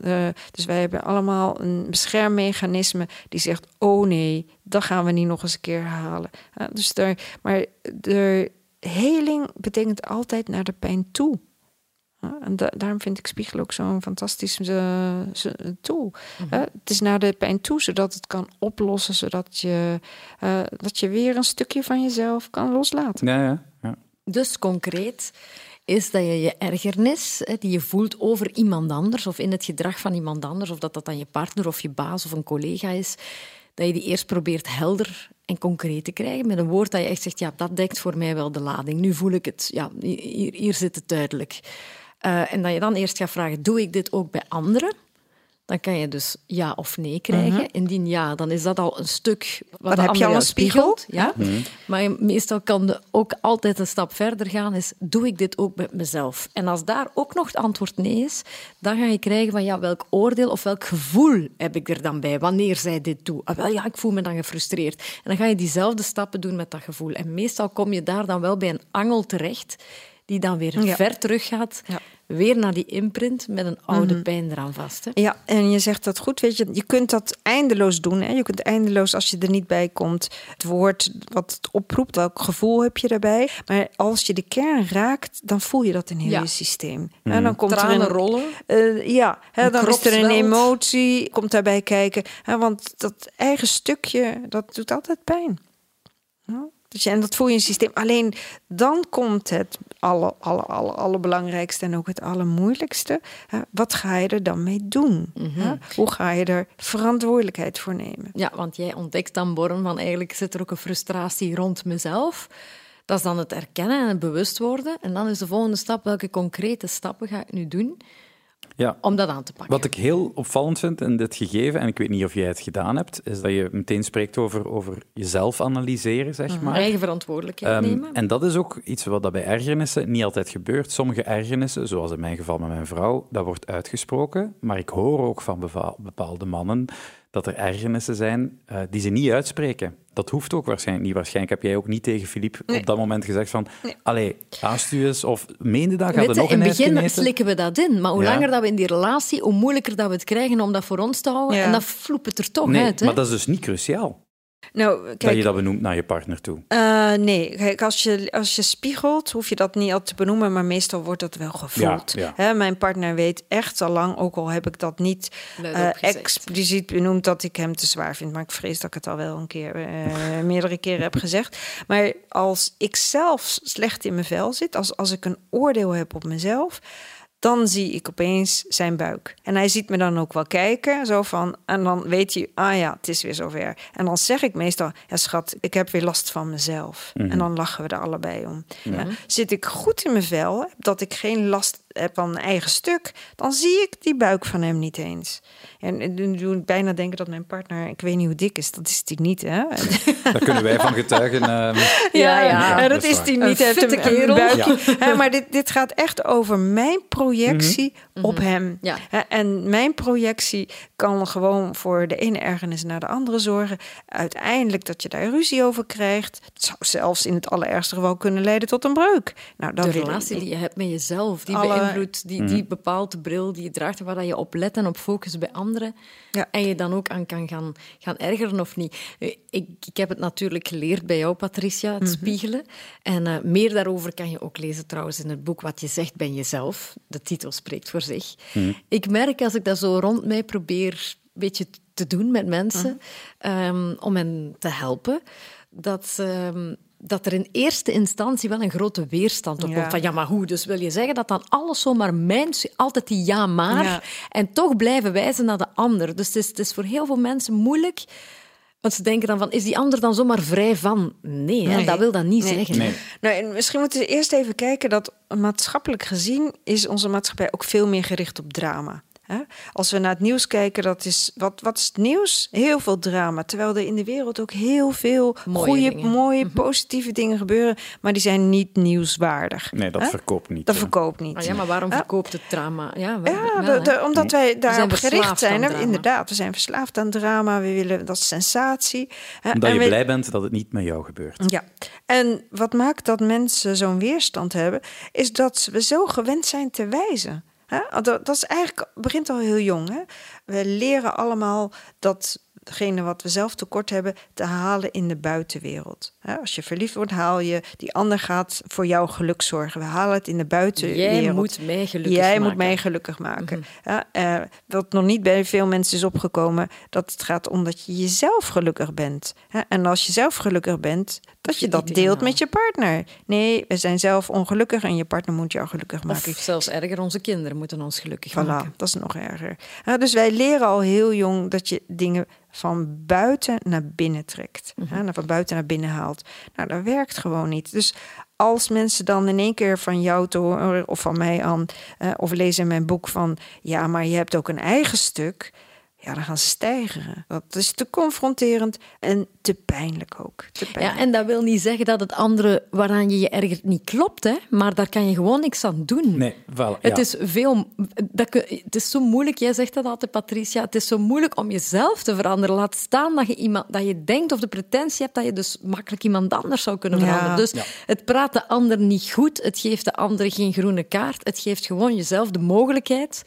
Speaker 4: De- dus wij hebben allemaal een beschermmechanisme die zegt: oh nee, dat gaan we niet nog eens een keer herhalen. Dus daar, maar de heling betekent altijd naar de pijn toe. En da- daarom vind ik spiegel ook zo'n fantastische eh, zo- tool. Hè, het is naar de pijn toe, zodat het kan oplossen, zodat je, eh, dat je weer een stukje van jezelf kan loslaten.
Speaker 3: Ja, ja, ja.
Speaker 2: Dus concreet is dat je je ergernis hè, die je voelt over iemand anders of in het gedrag van iemand anders, of dat dat dan je partner of je baas of een collega is, dat je die eerst probeert helder en concreet te krijgen met een woord dat je echt zegt, ja, dat dekt voor mij wel de lading. Nu voel ik het, ja, hier, hier zit het duidelijk. Eh, en dat je dan eerst gaat vragen, doe ik dit ook bij anderen? Dan kan je dus ja of nee krijgen. Indien ja, dan is dat al een stuk wat
Speaker 4: Dan
Speaker 2: de
Speaker 4: heb je
Speaker 2: ander
Speaker 4: al een spiegel.
Speaker 2: spiegelt. Ja? Maar je- meestal kan je ook altijd een stap verder gaan. Is, doe ik dit ook met mezelf? En als daar ook nog het antwoord nee is, dan ga je krijgen van ja, welk oordeel of welk gevoel heb ik er dan bij wanneer zij dit doet? Ah, wel, ja, ik voel me dan gefrustreerd. En dan ga je diezelfde stappen doen met dat gevoel. En meestal kom je daar dan wel bij een angel terecht die dan weer
Speaker 4: Ja.
Speaker 2: ver terug gaat,
Speaker 4: Ja.
Speaker 2: weer naar die imprint met een oude pijn eraan vast. Hè?
Speaker 4: Ja, en je zegt dat goed. Weet je, je kunt dat eindeloos doen. Hè? Je kunt eindeloos, als je er niet bij komt, het woord wat het oproept, welk gevoel heb je daarbij. Maar als je de kern raakt, dan voel je dat in heel
Speaker 2: Ja.
Speaker 4: je systeem. En dan komt er een,
Speaker 2: rollen.
Speaker 4: Eh, ja, hè,
Speaker 2: Een
Speaker 4: dan is er een emotie, komt daarbij kijken. Hè, want dat eigen stukje, dat doet altijd pijn. Ja, je- en dat voel je in je systeem. Alleen dan komt het alle, alle, alle, allerbelangrijkste en ook het allermoeilijkste. Hè, wat ga je er dan mee doen?
Speaker 2: Mhm.
Speaker 4: Hè? Hoe ga je er verantwoordelijkheid voor nemen?
Speaker 2: Ja, want jij ontdekt dan, Born, van eigenlijk zit er ook een frustratie rond mezelf. Dat is dan het erkennen en het bewust worden. En dan is de volgende stap, welke concrete stappen ga ik nu doen
Speaker 3: ja.
Speaker 2: om dat aan te pakken?
Speaker 3: Wat ik heel opvallend vind in dit gegeven, en ik weet niet of jij het gedaan hebt, is dat je meteen spreekt over, over jezelf analyseren, zeg maar.
Speaker 2: Eigen verantwoordelijkheid
Speaker 3: Ehm,
Speaker 2: nemen.
Speaker 3: en dat is ook iets wat dat bij ergernissen niet altijd gebeurt. Sommige ergernissen, zoals in mijn geval met mijn vrouw, dat wordt uitgesproken. Maar ik hoor ook van bepaalde mannen dat er ergernissen zijn eh, die ze niet uitspreken. Dat hoeft ook waarschijnlijk niet. Waarschijnlijk heb jij ook niet tegen Filip op dat moment gezegd van... Allee, haast u eens, of meende dat? Gaat er
Speaker 2: je,
Speaker 3: nog
Speaker 2: in het begin
Speaker 3: geneten?
Speaker 2: slikken we dat in. Maar hoe
Speaker 3: Ja.
Speaker 2: langer dat we in die relatie, hoe moeilijker dat we het krijgen om dat voor ons te houden.
Speaker 4: Ja.
Speaker 2: En dan vloept het er toch
Speaker 3: Nee,
Speaker 2: uit. Hè?
Speaker 3: maar dat is dus niet cruciaal,
Speaker 4: Nou,
Speaker 3: dat je dat benoemt naar je partner toe.
Speaker 4: Eh, nee, kijk, als je, als je spiegelt, hoef je dat niet altijd te benoemen, maar meestal wordt dat wel gevoeld.
Speaker 3: Ja, ja.
Speaker 4: Hè, mijn partner weet echt al lang, ook al heb ik dat niet eh, expliciet benoemd, dat ik hem te zwaar vind. Maar ik vrees dat ik het al wel een keer, eh, meerdere keren heb gezegd. Maar als ik zelf slecht in mijn vel zit, als, als ik een oordeel heb op mezelf, dan zie ik opeens zijn buik. En hij ziet me dan ook wel kijken, zo van, en dan weet hij, ah ja, het is weer zover. En dan zeg ik meestal, ja schat, ik heb weer last van mezelf. En dan lachen we er allebei om. Ja, zit ik goed in mijn vel, dat ik geen last heb van mijn eigen stuk, dan zie ik die buik van hem niet eens. En nu doe ik bijna denken dat mijn partner, ik weet niet hoe dik is, dat is hij niet, hè?
Speaker 3: Daar kunnen wij van getuigen. ehm,
Speaker 2: Ja, ja.
Speaker 4: dat
Speaker 3: dat is
Speaker 4: hij
Speaker 2: Een
Speaker 4: niet. Hij heeft
Speaker 2: fitte
Speaker 4: een, een
Speaker 2: kerel.
Speaker 4: buikje. Hè, maar dit, dit gaat echt over mijn projectie op hem.
Speaker 2: Ja.
Speaker 4: Hè, En mijn projectie kan gewoon voor de ene ergernis naar de andere zorgen. Uiteindelijk dat je daar ruzie over krijgt. Het zou zelfs in het allerergste geval kunnen leiden tot een breuk. Nou, dat
Speaker 2: de relatie die je hebt met jezelf, die
Speaker 4: Alle-
Speaker 2: beïnvloedt, die, die bepaalt de bril die je draagt waar dat je op let en op focust bij anderen.
Speaker 4: Ja.
Speaker 2: En je dan ook aan kan gaan, gaan ergeren of niet. Eh, Ik, ik heb het natuurlijk geleerd bij jou, Patricia, het spiegelen. En eh, meer daarover kan je ook lezen trouwens in het boek Wat je zegt ben jezelf. De titel spreekt voor zich. Ik merk als ik dat zo rond mij probeer een beetje te doen met mensen, ehm, om hen te helpen, dat ze ehm, dat er in eerste instantie wel een grote weerstand op
Speaker 4: Ja.
Speaker 2: komt. Van ja, maar hoe? Dus wil je zeggen dat dan alles zomaar mijn... Altijd die ja, maar.
Speaker 4: Ja.
Speaker 2: En toch blijven wijzen naar de ander. Dus het is, het is voor heel veel mensen moeilijk... Want ze denken dan van, is die ander dan zomaar vrij van? Nee, hè,
Speaker 4: Nee.
Speaker 2: dat wil dat niet
Speaker 4: Nee.
Speaker 2: zeggen.
Speaker 3: Nee.
Speaker 4: Nou, en misschien moeten we eerst even kijken dat maatschappelijk gezien is onze maatschappij ook veel meer gericht op drama. Hè? Als we naar het nieuws kijken, dat is, wat, wat is het nieuws? Heel veel drama. Terwijl er in de wereld ook heel veel
Speaker 2: Mooie
Speaker 4: goede,
Speaker 2: dingen.
Speaker 4: mooie, positieve dingen gebeuren. Maar die zijn niet nieuwswaardig.
Speaker 3: Nee, dat
Speaker 4: Hè?
Speaker 3: verkoopt niet.
Speaker 4: Dat
Speaker 3: hè.
Speaker 4: verkoopt niet.
Speaker 2: Maar ja, maar waarom verkoopt het drama? Ja,
Speaker 4: Ja,
Speaker 2: wel,
Speaker 4: de-
Speaker 2: hè.
Speaker 4: de- omdat wij daarop gericht zijn. hè? Inderdaad, we zijn verslaafd aan drama. We willen dat sensatie. hè.
Speaker 3: Omdat
Speaker 4: En
Speaker 3: je
Speaker 4: we-
Speaker 3: blij bent dat het niet met jou gebeurt.
Speaker 4: Ja, en wat maakt dat mensen zo'n weerstand hebben, is dat we zo gewend zijn te wijzen. Hè? Dat, dat eigenlijk, begint al heel jong. Hè? We leren allemaal datgene wat we zelf tekort hebben te halen in de buitenwereld. Als je verliefd wordt, haal je, die ander gaat voor jouw geluk zorgen. We halen het in de buitenwereld.
Speaker 2: Jij moet mij gelukkig
Speaker 4: Jij
Speaker 2: maken.
Speaker 4: moet mij gelukkig maken. Ja, eh, wat nog niet bij veel mensen is opgekomen, dat het gaat om dat je jezelf gelukkig bent. En als je zelf gelukkig bent, dat je dat deelt met je partner. Nee, we zijn zelf ongelukkig en je partner moet jou gelukkig maken.
Speaker 2: Of zelfs erger, onze kinderen moeten ons gelukkig
Speaker 4: Voilà,
Speaker 2: maken.
Speaker 4: dat is nog erger. Dus wij leren al heel jong dat je dingen van buiten naar binnen trekt. hè, naar van buiten naar binnen haalt. Nou, dat werkt gewoon niet. Dus als mensen dan in één keer van jou te horen of van mij aan, eh, of lezen in mijn boek van ja, maar je hebt ook een eigen stuk. Ja, dan gaan ze stijgeren. Dat is te confronterend en te pijnlijk ook. Te pijnlijk.
Speaker 2: Ja, en dat wil niet zeggen dat het andere waaraan je je ergert niet klopt, hè? maar daar kan je gewoon niks aan doen.
Speaker 3: Nee, wel,
Speaker 2: Het is veel... Dat, het is zo moeilijk, jij zegt dat altijd, Patricia. Het is zo moeilijk om jezelf te veranderen. Laat staan dat je, iemand, dat je denkt of de pretentie hebt dat je dus makkelijk iemand anders zou kunnen
Speaker 4: Ja.
Speaker 2: veranderen. Dus
Speaker 3: Ja.
Speaker 2: het praat de ander niet goed. Het geeft de ander geen groene kaart. Het geeft gewoon jezelf de mogelijkheid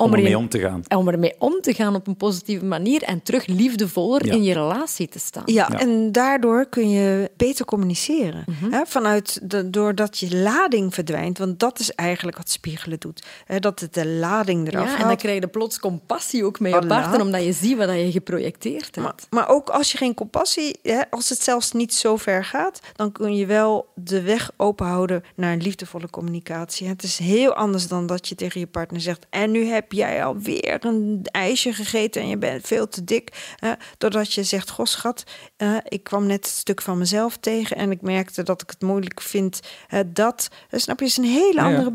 Speaker 2: om,
Speaker 3: om ermee om te gaan.
Speaker 2: om ermee om te gaan op een positieve manier en terug liefdevoller
Speaker 3: Ja.
Speaker 2: in je relatie te staan.
Speaker 4: Ja,
Speaker 3: Ja.
Speaker 4: en daardoor kun je beter communiceren. hè? Vanuit de, doordat je lading verdwijnt. Want dat is eigenlijk wat spiegelen doet. Hè? Dat het de lading eraf
Speaker 2: Ja, en dan krijg je plots compassie ook met je partner, omdat je ziet wat je geprojecteerd hebt.
Speaker 4: Maar, maar ook als je geen compassie, hè, als het zelfs niet zo ver gaat, dan kun je wel de weg openhouden naar een liefdevolle communicatie. Het is heel anders dan dat je tegen je partner zegt: En nu heb jij alweer een ijsje gegeten en je bent veel te dik. Doordat je zegt: Goh, schat, eh, ik kwam net een stuk van mezelf tegen en ik merkte dat ik het moeilijk vind. eh, dat, Eh, snap je, is een hele
Speaker 3: ja.
Speaker 4: andere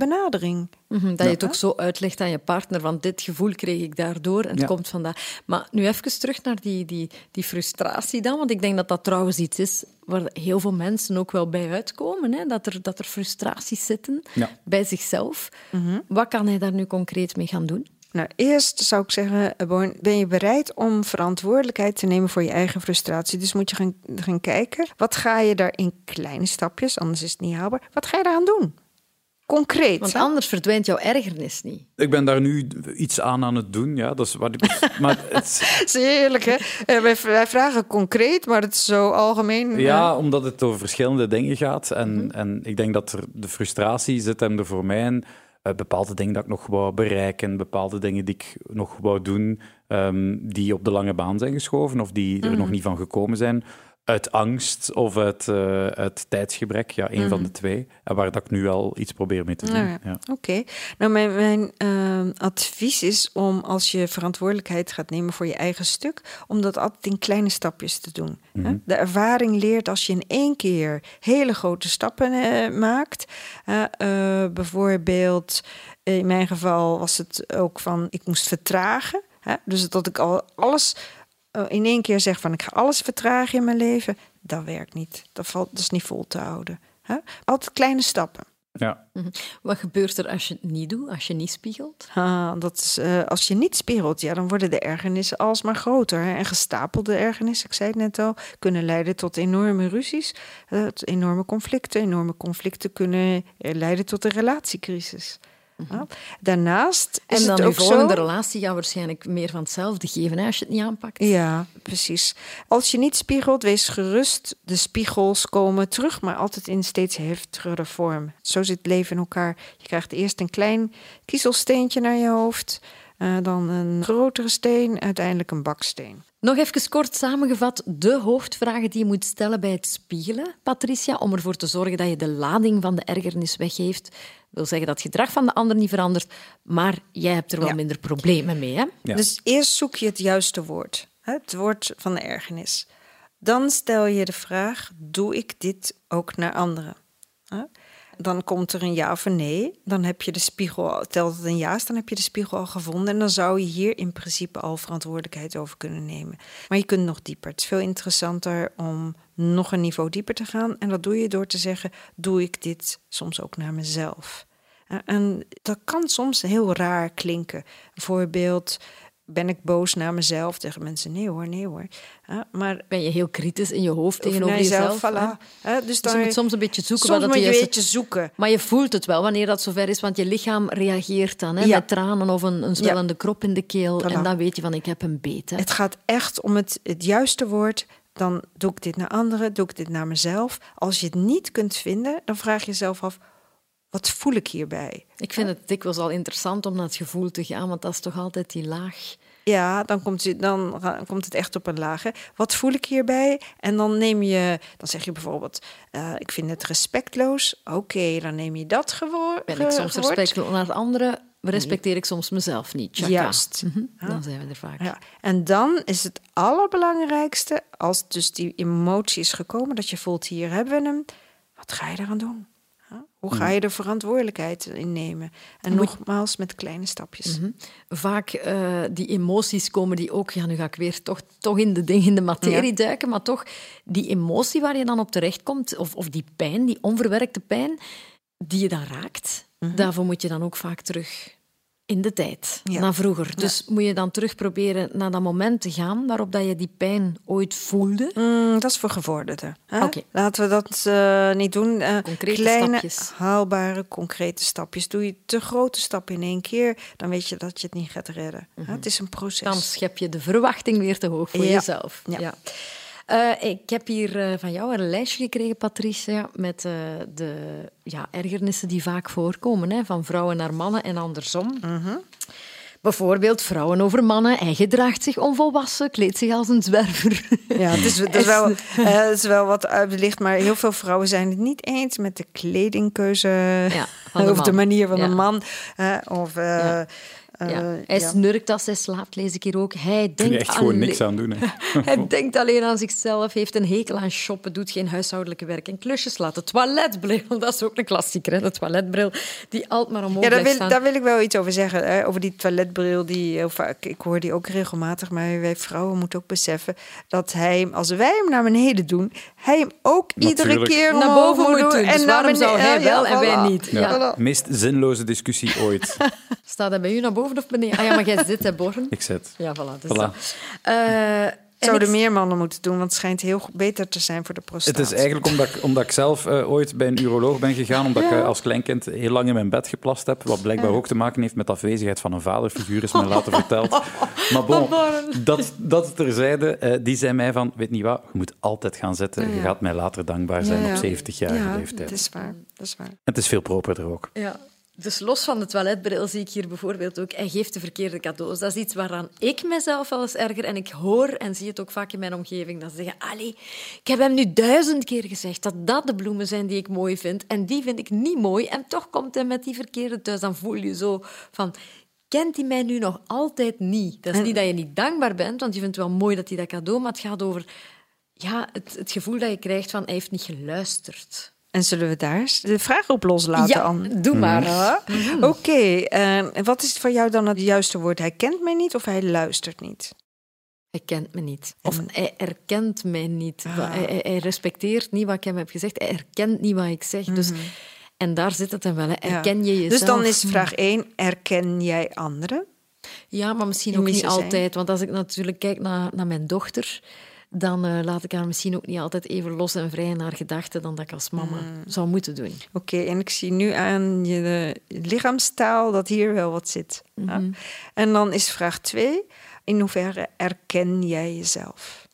Speaker 2: Mhm, dat je het ook zo uitlegt aan je partner, van dit gevoel kreeg ik daardoor en het
Speaker 3: Ja.
Speaker 2: komt vandaar. Maar nu even terug naar die, die, die frustratie dan, want ik denk dat dat trouwens iets is waar heel veel mensen ook wel bij uitkomen, hè? Dat, er, dat er frustraties zitten
Speaker 3: Ja.
Speaker 2: bij zichzelf. Wat kan hij daar nu concreet mee gaan doen?
Speaker 4: Nou, eerst zou ik zeggen, eh, Born, ben je bereid om verantwoordelijkheid te nemen voor je eigen frustratie? Dus moet je gaan, gaan kijken, wat ga je daar in kleine stapjes, anders is het niet haalbaar, wat ga je daaraan doen? Concreet.
Speaker 2: Want
Speaker 4: hè?
Speaker 2: anders verdwijnt jouw ergernis niet.
Speaker 3: Ik ben daar nu iets aan aan het doen, ja. Dat is wat ik... Maar het,
Speaker 4: Dat is heerlijk, hè? Eh, wij, wij vragen concreet, maar het is zo algemeen.
Speaker 3: Ja, omdat het over verschillende dingen gaat. En,
Speaker 2: Mhm.
Speaker 3: en ik denk dat er de frustratie zit hem er voor mij in. eh, bepaalde dingen dat ik nog wou bereiken, bepaalde dingen die ik nog wou doen, ehm, die op de lange baan zijn geschoven of die
Speaker 2: Mhm.
Speaker 3: er nog niet van gekomen zijn. Uit angst of uit, eh, uit tijdsgebrek, ja, een van de twee. En waar dat ik nu al iets probeer mee te doen.
Speaker 4: Nou ja,
Speaker 3: Ja.
Speaker 4: Oké. Nou, mijn, mijn ehm, advies is om als je verantwoordelijkheid gaat nemen voor je eigen stuk, om dat altijd in kleine stapjes te doen. hè. De ervaring leert als je in één keer hele grote stappen eh, maakt. eh, bijvoorbeeld, in mijn geval was het ook van ik moest vertragen. Hè, dus dat ik al alles in één keer zeg van ik ga alles vertragen in mijn leven, dat werkt niet. Dat, valt, dat is niet vol te houden. Hè. Altijd kleine stappen.
Speaker 3: Ja.
Speaker 2: Wat gebeurt er als je het niet doet, als je niet spiegelt?
Speaker 4: Ah, dat is, eh, als je niet spiegelt, ja, dan worden de ergernissen alsmaar groter. Hè? En gestapelde ergernissen, ik zei het net al, kunnen leiden tot enorme ruzies, eh, tot enorme conflicten. Enorme conflicten kunnen eh, leiden tot een relatiecrisis. Ja. Daarnaast is
Speaker 2: En dan
Speaker 4: het ook
Speaker 2: volgende
Speaker 4: zo...
Speaker 2: relatie gaat waarschijnlijk meer van hetzelfde geven hè, als je het niet aanpakt.
Speaker 4: Ja, precies. Als je niet spiegelt, wees gerust. De spiegels komen terug, maar altijd in steeds heftigere vorm. Zo zit het leven in elkaar. Je krijgt eerst een klein kiezelsteentje naar je hoofd. eh, dan een grotere steen, uiteindelijk een baksteen.
Speaker 2: Nog even kort samengevat, de hoofdvragen die je moet stellen bij het spiegelen, Patricia, om ervoor te zorgen dat je de lading van de ergernis weggeeft. Wil zeggen dat het gedrag van de ander niet verandert, maar jij hebt er wel
Speaker 4: Ja.
Speaker 2: minder problemen mee. Hè?
Speaker 3: Ja.
Speaker 4: Dus eerst zoek je het juiste woord, hè, het woord van de ergernis. Dan stel je de vraag: doe ik dit ook naar anderen? Dan komt er een ja of een nee. Dan heb je de spiegel, telt het een ja dan heb je de spiegel al gevonden. En dan zou je hier in principe al verantwoordelijkheid over kunnen nemen. Maar je kunt nog dieper. Het is veel interessanter om nog een niveau dieper te gaan. En dat doe je door te zeggen: doe ik dit soms ook naar mezelf? En dat kan soms heel raar klinken. Bijvoorbeeld, ben ik boos naar mezelf? Tegen mensen, nee hoor, nee hoor. Ja, maar
Speaker 2: Ben je heel kritisch in je hoofd
Speaker 4: of
Speaker 2: tegenover
Speaker 4: jezelf,
Speaker 2: jezelf? hè?
Speaker 4: voilà. Ja, dus
Speaker 2: Dus
Speaker 4: dan,
Speaker 2: je moet soms een beetje zoeken
Speaker 4: soms moet je een beetje zoeken.
Speaker 2: Maar je voelt het wel wanneer dat zover is, want je lichaam reageert dan hè,
Speaker 4: Ja.
Speaker 2: met tranen of een, een zwellende krop in de keel.
Speaker 4: Voilà.
Speaker 2: En dan weet je van, ik heb een beet. Hè.
Speaker 4: Het gaat echt om het, het juiste woord. Dan doe ik dit naar anderen, doe ik dit naar mezelf. Als je het niet kunt vinden, dan vraag je jezelf af... wat voel ik hierbij?
Speaker 2: Ik vind het dikwijls al interessant om naar het gevoel te gaan, want dat is toch altijd die laag.
Speaker 4: Ja, dan komt, dan komt het echt op een lage. Wat voel ik hierbij? En dan neem je, dan zeg je bijvoorbeeld, eh, ik vind het respectloos. Oké, dan neem je dat gewoon.
Speaker 2: Ben ik soms respectvol naar anderen, respecteer ik soms mezelf niet.
Speaker 4: Juist.
Speaker 2: Mhm, Dan zijn we er vaak.
Speaker 4: Ja. En dan is het allerbelangrijkste, als dus die emotie is gekomen, dat je voelt, hier hebben we hem. Wat ga je eraan doen? Hoe ga je er verantwoordelijkheid in nemen? En nogmaals, met kleine stapjes.
Speaker 2: Mhm. Vaak eh, die emoties komen die ook, ja, nu ga ik weer toch, toch in de dingen, in de materie duiken, maar toch die emotie waar je dan op terechtkomt, of, of die pijn, die onverwerkte pijn, die je dan raakt, daarvoor moet je dan ook vaak terug in de tijd,
Speaker 4: Ja.
Speaker 2: naar vroeger. Dus moet je dan terug proberen naar dat moment te gaan waarop dat je die pijn ooit voelde.
Speaker 4: Mm, dat is voor gevorderden.
Speaker 2: Oké.
Speaker 4: Laten we dat eh, niet doen. Eh, kleine,
Speaker 2: stapjes.
Speaker 4: haalbare, concrete stapjes. Doe je te grote stappen in één keer, dan weet je dat je het niet gaat redden. hè? Het is een proces.
Speaker 2: Dan schep je de verwachting weer te hoog voor
Speaker 4: Ja.
Speaker 2: jezelf.
Speaker 4: Ja.
Speaker 2: Eh, ik heb hier eh, van jou een lijstje gekregen, Patricia, met eh, de ja, ergernissen die vaak voorkomen, hè, van vrouwen naar mannen en andersom.
Speaker 4: Mhm.
Speaker 2: Bijvoorbeeld vrouwen over mannen. Hij gedraagt zich onvolwassen, kleedt zich als een zwerver.
Speaker 4: Ja, het is, het, is wel, het is wel wat uitlicht, maar heel veel vrouwen zijn het niet eens met de kledingkeuze
Speaker 2: Ja, van de
Speaker 4: of de
Speaker 2: man.
Speaker 4: manier van
Speaker 2: Ja.
Speaker 4: de man. of,
Speaker 2: Ja.
Speaker 4: Eh,
Speaker 2: Ja. Hij
Speaker 4: ja.
Speaker 2: snurkt als hij slaapt, lees ik hier ook. Hij denkt,
Speaker 3: echt gewoon
Speaker 2: alleen,
Speaker 3: niks aan doen. Hè.
Speaker 2: hij denkt alleen aan zichzelf, heeft een hekel aan shoppen, doet geen huishoudelijke werk en klusjes laten. Toiletbril, dat is ook een klassieker, hè? de toiletbril die altijd maar omhoog
Speaker 4: Ja, daar
Speaker 2: blijft
Speaker 4: wil,
Speaker 2: staan.
Speaker 4: daar wil ik wel iets over zeggen. Hè? Over die toiletbril. Die heel vaak, ik hoor die ook regelmatig. Maar wij vrouwen moeten ook beseffen dat hij, als wij hem naar beneden doen, hij hem ook iedere keer
Speaker 2: naar boven moet doen.
Speaker 4: doen.
Speaker 2: Dus waarom zou hij
Speaker 4: ja,
Speaker 2: wel en wij niet?
Speaker 3: Ja.
Speaker 2: Ja.
Speaker 4: Voilà.
Speaker 3: Meest zinloze discussie ooit.
Speaker 2: Staat hij bij u naar boven of beneden? Ah ja, maar jij zit, hè, Borren?
Speaker 3: Ik zet.
Speaker 2: Ja, voilà. Dus
Speaker 3: Voilà.
Speaker 2: Eh, en
Speaker 4: Zouden
Speaker 2: ik-
Speaker 4: meer mannen moeten doen, want het schijnt heel beter te zijn voor de prostaat.
Speaker 3: Het is eigenlijk omdat ik, omdat ik zelf eh, ooit bij een uroloog ben gegaan, omdat ik eh, als kleinkind heel lang in mijn bed geplast heb, wat blijkbaar ook te maken heeft met de afwezigheid van een vaderfiguur, is mij later verteld. Maar bon, dat, dat terzijde, eh, die zei mij van, weet niet wat, je moet altijd gaan zitten, je gaat mij later dankbaar zijn
Speaker 4: Ja, ja.
Speaker 3: op 70-jarige
Speaker 4: ja,
Speaker 3: leeftijd.
Speaker 4: dat is waar. Dat is waar.
Speaker 3: Het is veel properder ook.
Speaker 2: Ja. Dus los van de toiletbril zie ik hier bijvoorbeeld ook, hij geeft de verkeerde cadeaus. Dat is iets waaraan ik mezelf wel eens erger. En ik hoor en zie het ook vaak in mijn omgeving, dat ze zeggen, allee, ik heb hem nu duizend keer gezegd dat dat de bloemen zijn die ik mooi vind. En die vind ik niet mooi. En toch komt hij met die verkeerde thuis. Dan voel je zo van... Kent hij mij nu nog altijd niet? Dat is niet dat je niet dankbaar bent, want je vindt het wel mooi dat hij dat cadeau... Maar het gaat over ja, het, het gevoel dat je krijgt van hij heeft niet geluisterd.
Speaker 4: En zullen we daar eens de vraag op loslaten,
Speaker 2: ja,
Speaker 4: Anne?
Speaker 2: doe maar.
Speaker 4: Ja. Oké, eh, en wat is voor jou dan het juiste woord? Hij kent mij niet of hij luistert niet?
Speaker 2: Hij kent me niet. Of hij erkent mij niet.
Speaker 4: Ah.
Speaker 2: Hij, respecteert niet wat ik hem heb gezegd. Hij erkent niet wat ik zeg. Dus, en daar zit het hem wel. Hè.
Speaker 4: Mhm. Ja.
Speaker 2: Erken je jezelf?
Speaker 4: Dus dan is vraag 1, erken jij anderen?
Speaker 2: Ja, maar misschien ook niet altijd. Want als ik natuurlijk kijk naar, naar mijn dochter... dan eh, laat ik haar misschien ook niet altijd even los en vrij in haar gedachten... dan dat ik als mama
Speaker 4: Mm.
Speaker 2: zou moeten doen.
Speaker 4: Oké, en ik zie nu aan je lichaamstaal dat hier wel wat zit. Ja. En dan is vraag 2, in hoeverre erken jij jezelf?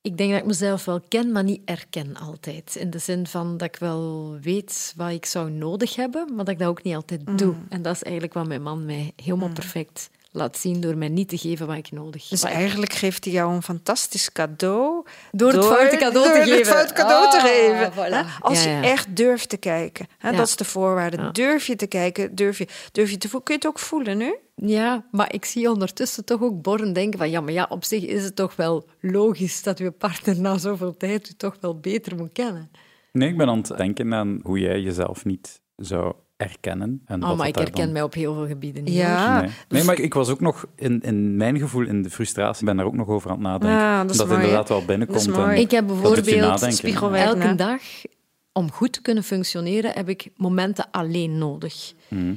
Speaker 2: Ik denk dat ik mezelf wel ken, maar niet erken altijd. In de zin van dat ik wel weet wat ik zou nodig hebben, maar dat ik dat ook niet altijd doe. En dat is eigenlijk wat mijn man mij helemaal perfect laat zien door mij niet te geven wat ik nodig heb.
Speaker 4: Dus eigenlijk geeft hij jou een fantastisch cadeau.
Speaker 2: Door het foute cadeau te
Speaker 4: door
Speaker 2: geven.
Speaker 4: het foute cadeau te
Speaker 2: Ah,
Speaker 4: geven.
Speaker 2: voilà.
Speaker 4: Als
Speaker 2: Ja,
Speaker 4: je echt durft te kijken. Hè?
Speaker 2: Ja.
Speaker 4: Dat is de voorwaarde.
Speaker 2: Ja.
Speaker 4: Durf je te kijken, durf je, durf je te voelen. Kun je het ook voelen nu?
Speaker 2: Ja, maar ik zie ondertussen toch ook Borren denken van ja, maar ja, op zich is het toch wel logisch dat uw partner na zoveel tijd u toch wel beter moet kennen.
Speaker 3: Nee, ik ben aan het denken aan hoe jij jezelf niet zou erkennen. En
Speaker 2: Oh,
Speaker 3: wat
Speaker 2: maar
Speaker 3: dat
Speaker 2: ik herken
Speaker 3: dan-
Speaker 2: mij op heel veel gebieden niet.
Speaker 4: Ja.
Speaker 3: Nee. nee, maar ik was ook nog in, in mijn gevoel, in de frustratie, ben daar ook nog over aan het nadenken.
Speaker 4: Ja, dat is
Speaker 3: het
Speaker 4: mooi,
Speaker 3: inderdaad wel binnenkomt.
Speaker 4: Dat is mooi.
Speaker 3: en
Speaker 2: Ik heb
Speaker 3: dat
Speaker 2: bijvoorbeeld
Speaker 4: spiegelwerk.
Speaker 2: elke dag, om goed te kunnen functioneren, heb ik momenten alleen nodig.
Speaker 3: Mhm.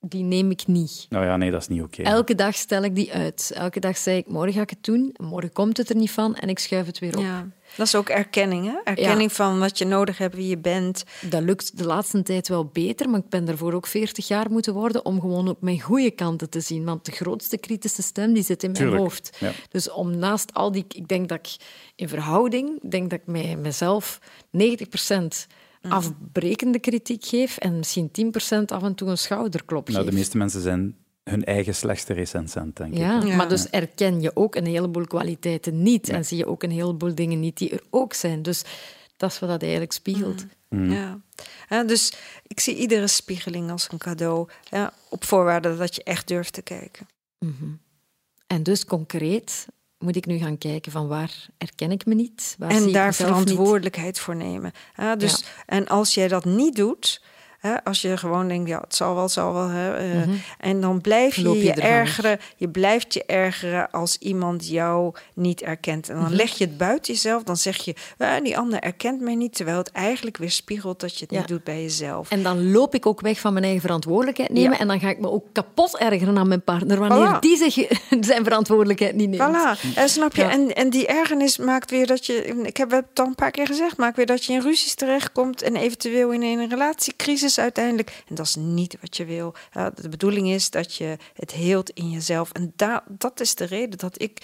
Speaker 2: Die neem ik niet.
Speaker 3: Nou ja, nee, dat is niet oké.
Speaker 2: Elke dag stel ik die uit. Elke dag zeg ik, morgen ga ik het doen, morgen komt het er niet van en ik schuif het weer op.
Speaker 4: Ja. Dat is ook erkenning. Hè? Erkenning van wat je nodig hebt, wie je bent.
Speaker 2: Dat lukt de laatste tijd wel beter, maar ik ben daarvoor ook 40 jaar moeten worden om gewoon ook mijn goede kanten te zien. Want de grootste kritische stem die zit in mijn
Speaker 3: Tuurlijk,
Speaker 2: hoofd.
Speaker 3: ja.
Speaker 2: Dus om naast al die... Ik denk dat ik in verhouding, denk dat ik mij, mezelf 90%
Speaker 3: Mhm.
Speaker 2: afbrekende kritiek geef en misschien 10% af en toe een schouderklop
Speaker 3: Nou, de meeste mensen zijn hun eigen slechtste recensent, denk ik.
Speaker 2: Ja,
Speaker 4: Ja.
Speaker 2: maar dus erken je ook een heleboel kwaliteiten niet en zie je ook een heleboel dingen niet die er ook zijn. Dus dat is wat dat eigenlijk spiegelt.
Speaker 3: Mhm.
Speaker 4: Ja. Ja, dus ik zie iedere spiegeling als een cadeau. Ja, op voorwaarde dat je echt durft te kijken.
Speaker 2: En dus concreet moet ik nu gaan kijken van waar herken ik me niet? Waar zie
Speaker 4: En
Speaker 2: ik
Speaker 4: daar
Speaker 2: mezelf niet?
Speaker 4: verantwoordelijkheid voor nemen. Ja, dus,
Speaker 2: Ja.
Speaker 4: En als jij dat niet doet, hè, als je gewoon denkt, ja, het zal wel, het zal wel. Hè, eh, En dan blijf je
Speaker 2: Mhm.
Speaker 4: Je, ergeren. Je blijft je ergeren als iemand jou niet erkent. En dan
Speaker 2: Mhm.
Speaker 4: leg je het buiten jezelf. Dan zeg je, "Ah, die ander erkent mij niet. Terwijl het eigenlijk weer spiegelt dat je het
Speaker 2: Ja.
Speaker 4: niet doet bij jezelf.
Speaker 2: En dan loop ik ook weg van mijn eigen verantwoordelijkheid nemen
Speaker 4: Ja.
Speaker 2: en dan ga ik me ook kapot ergeren aan mijn partner wanneer
Speaker 4: Voilà.
Speaker 2: die zich zijn verantwoordelijkheid niet neemt.
Speaker 4: Voilà, en snap je?
Speaker 2: Ja.
Speaker 4: En, en die ergernis maakt weer dat je, ik heb het al een paar keer gezegd, maakt weer dat je in ruzies terechtkomt en eventueel in een relatiecrisis uiteindelijk. En dat is niet wat je wil. Ja, de bedoeling is dat je het heelt in jezelf. En da, dat is de reden dat ik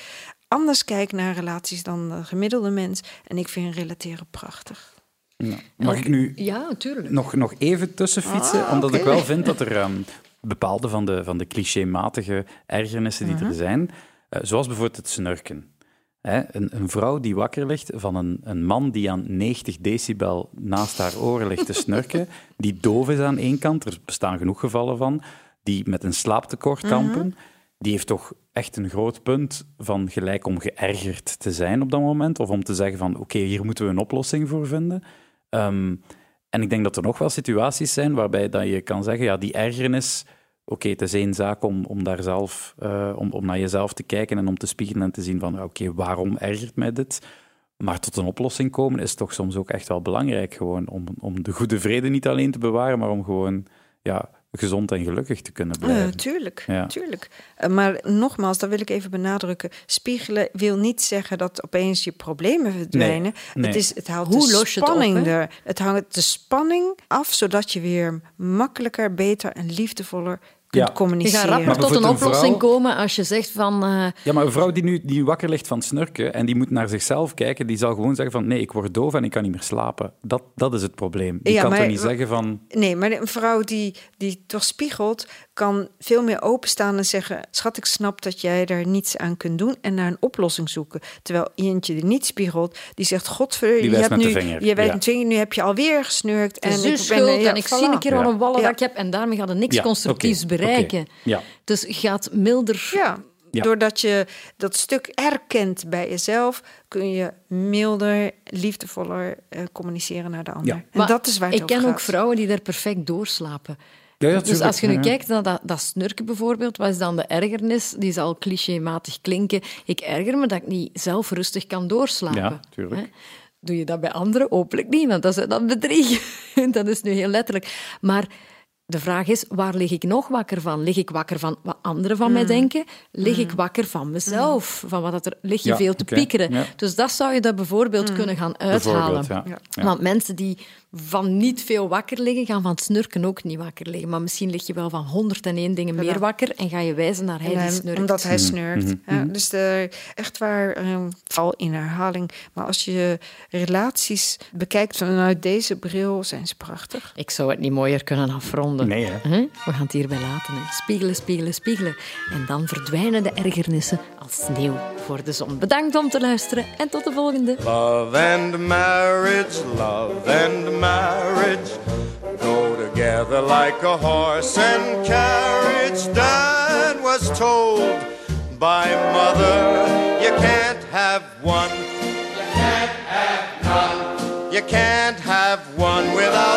Speaker 4: anders kijk naar relaties dan de gemiddelde mens. En ik vind relateren prachtig.
Speaker 3: Nou, mag ik nu
Speaker 2: Ja, natuurlijk.
Speaker 3: nog, nog even tussenfietsen?
Speaker 4: Ah,
Speaker 3: omdat
Speaker 4: oké.
Speaker 3: ik wel vind dat er ehm, bepaalde van de, van de clichématige ergernissen die
Speaker 4: Mhm.
Speaker 3: er zijn, eh, zoals bijvoorbeeld het snurken. Hè, een, een vrouw die wakker ligt van een, een man die aan 90 decibel naast haar oren ligt te snurken, die doof is aan één kant, er bestaan genoeg gevallen van, die met een slaaptekort
Speaker 4: Mhm.
Speaker 3: kampen, die heeft toch echt een groot punt van gelijk om geërgerd te zijn op dat moment, of om te zeggen van oké, hier moeten we een oplossing voor vinden. Ehm, en ik denk dat er nog wel situaties zijn waarbij dat je kan zeggen, ja, die ergernis, oké, het is één zaak om, om daar zelf, eh, om, om naar jezelf te kijken en om te spiegelen en te zien van, oké, waarom ergert mij dit? Maar tot een oplossing komen is toch soms ook echt wel belangrijk, gewoon om, om de goede vrede niet alleen te bewaren, maar om gewoon ja, gezond en gelukkig te kunnen
Speaker 4: Ja,
Speaker 3: blijven.
Speaker 4: tuurlijk,
Speaker 3: Ja.
Speaker 4: tuurlijk. Eh, maar nogmaals, dat wil ik even benadrukken. Spiegelen wil niet zeggen dat opeens je problemen verdwijnen.
Speaker 3: nee.
Speaker 4: Het, is, het haalt
Speaker 2: Hoe
Speaker 4: de
Speaker 2: los je het op,
Speaker 4: spanning er. Het hangt de spanning af, zodat je weer makkelijker, beter en liefdevoller kunt
Speaker 3: Ja.
Speaker 2: Je gaat rapper
Speaker 3: Maar
Speaker 2: tot een oplossing
Speaker 3: vrouw-
Speaker 2: komen als je zegt van... eh,
Speaker 3: Ja, maar een vrouw die nu die wakker ligt van snurken en die moet naar zichzelf kijken, die zal gewoon zeggen van nee, ik word doof en ik kan niet meer slapen. Dat, dat is het probleem. Die
Speaker 4: Ja,
Speaker 3: kan toch
Speaker 4: maar-
Speaker 3: niet zeggen van...
Speaker 4: Nee, maar een vrouw die, die toch spiegelt, kan veel meer openstaan en zeggen: Schat, ik snap dat jij daar niets aan kunt doen en naar een oplossing zoeken. Terwijl eentje die niet spiegelt, die zegt: Godver,
Speaker 3: Die
Speaker 4: je hebt nu, je
Speaker 3: ja.
Speaker 4: vinger, nu heb je alweer gesnurkt.
Speaker 2: en ik schuld
Speaker 4: ben, ja,
Speaker 2: en ik
Speaker 4: voilà.
Speaker 2: zie een keer
Speaker 3: Ja.
Speaker 2: een wallen
Speaker 4: Ja.
Speaker 2: dat ik heb en daarmee gaat er niks
Speaker 3: Ja,
Speaker 2: constructiefs bereiken.
Speaker 3: ja.
Speaker 2: Dus gaat milder...
Speaker 4: Ja.
Speaker 3: Ja.
Speaker 4: Doordat je dat stuk erkent bij jezelf, kun je milder, liefdevoller eh, communiceren naar de ander.
Speaker 3: Ja.
Speaker 4: En
Speaker 2: Maar
Speaker 4: dat is waar het
Speaker 2: Ik ken ook vrouwen die daar perfect doorslapen.
Speaker 3: Ja, ja,
Speaker 2: dus als je nu
Speaker 3: ja, ja.
Speaker 2: kijkt naar dat, dat snurken bijvoorbeeld, wat is dan de ergernis? Die zal clichématig klinken. Ik erger me dat ik niet zelf rustig kan doorslapen.
Speaker 3: Ja, tuurlijk.
Speaker 2: Hè? Doe je dat bij anderen? Hopelijk niet, want dat is dan bedriegen. dat is nu heel letterlijk. Maar de vraag is, waar lig ik nog wakker van? Lig ik wakker van wat anderen van mij
Speaker 3: Mm.
Speaker 2: denken? Lig ik wakker van mezelf? Van wat dat er, lig je
Speaker 3: Ja,
Speaker 2: veel te piekeren?
Speaker 3: ja.
Speaker 2: Dus dat zou je dat bijvoorbeeld kunnen gaan uithalen.
Speaker 3: Ja.
Speaker 2: Want mensen die van niet veel wakker liggen, gaan van snurken ook niet wakker liggen. Maar misschien lig je wel van 101 dingen meer wakker en ga je wijzen naar hij die snurkt.
Speaker 4: Omdat hij snurkt. Ja, dus de, echt waar, um, val in herhaling. Maar als je relaties bekijkt vanuit deze bril, zijn ze prachtig.
Speaker 2: Ik zou het niet mooier kunnen afronden.
Speaker 3: Nee, hè?
Speaker 2: We gaan het hierbij laten. Hè. Spiegelen, spiegelen, spiegelen. En dan verdwijnen de ergernissen als sneeuw voor de zon. Bedankt om te luisteren en tot de volgende.
Speaker 5: Love and marriage, love and marriage go together like a horse and carriage. Dad was told by mother, you can't have one. You can't have none. You can't have one without.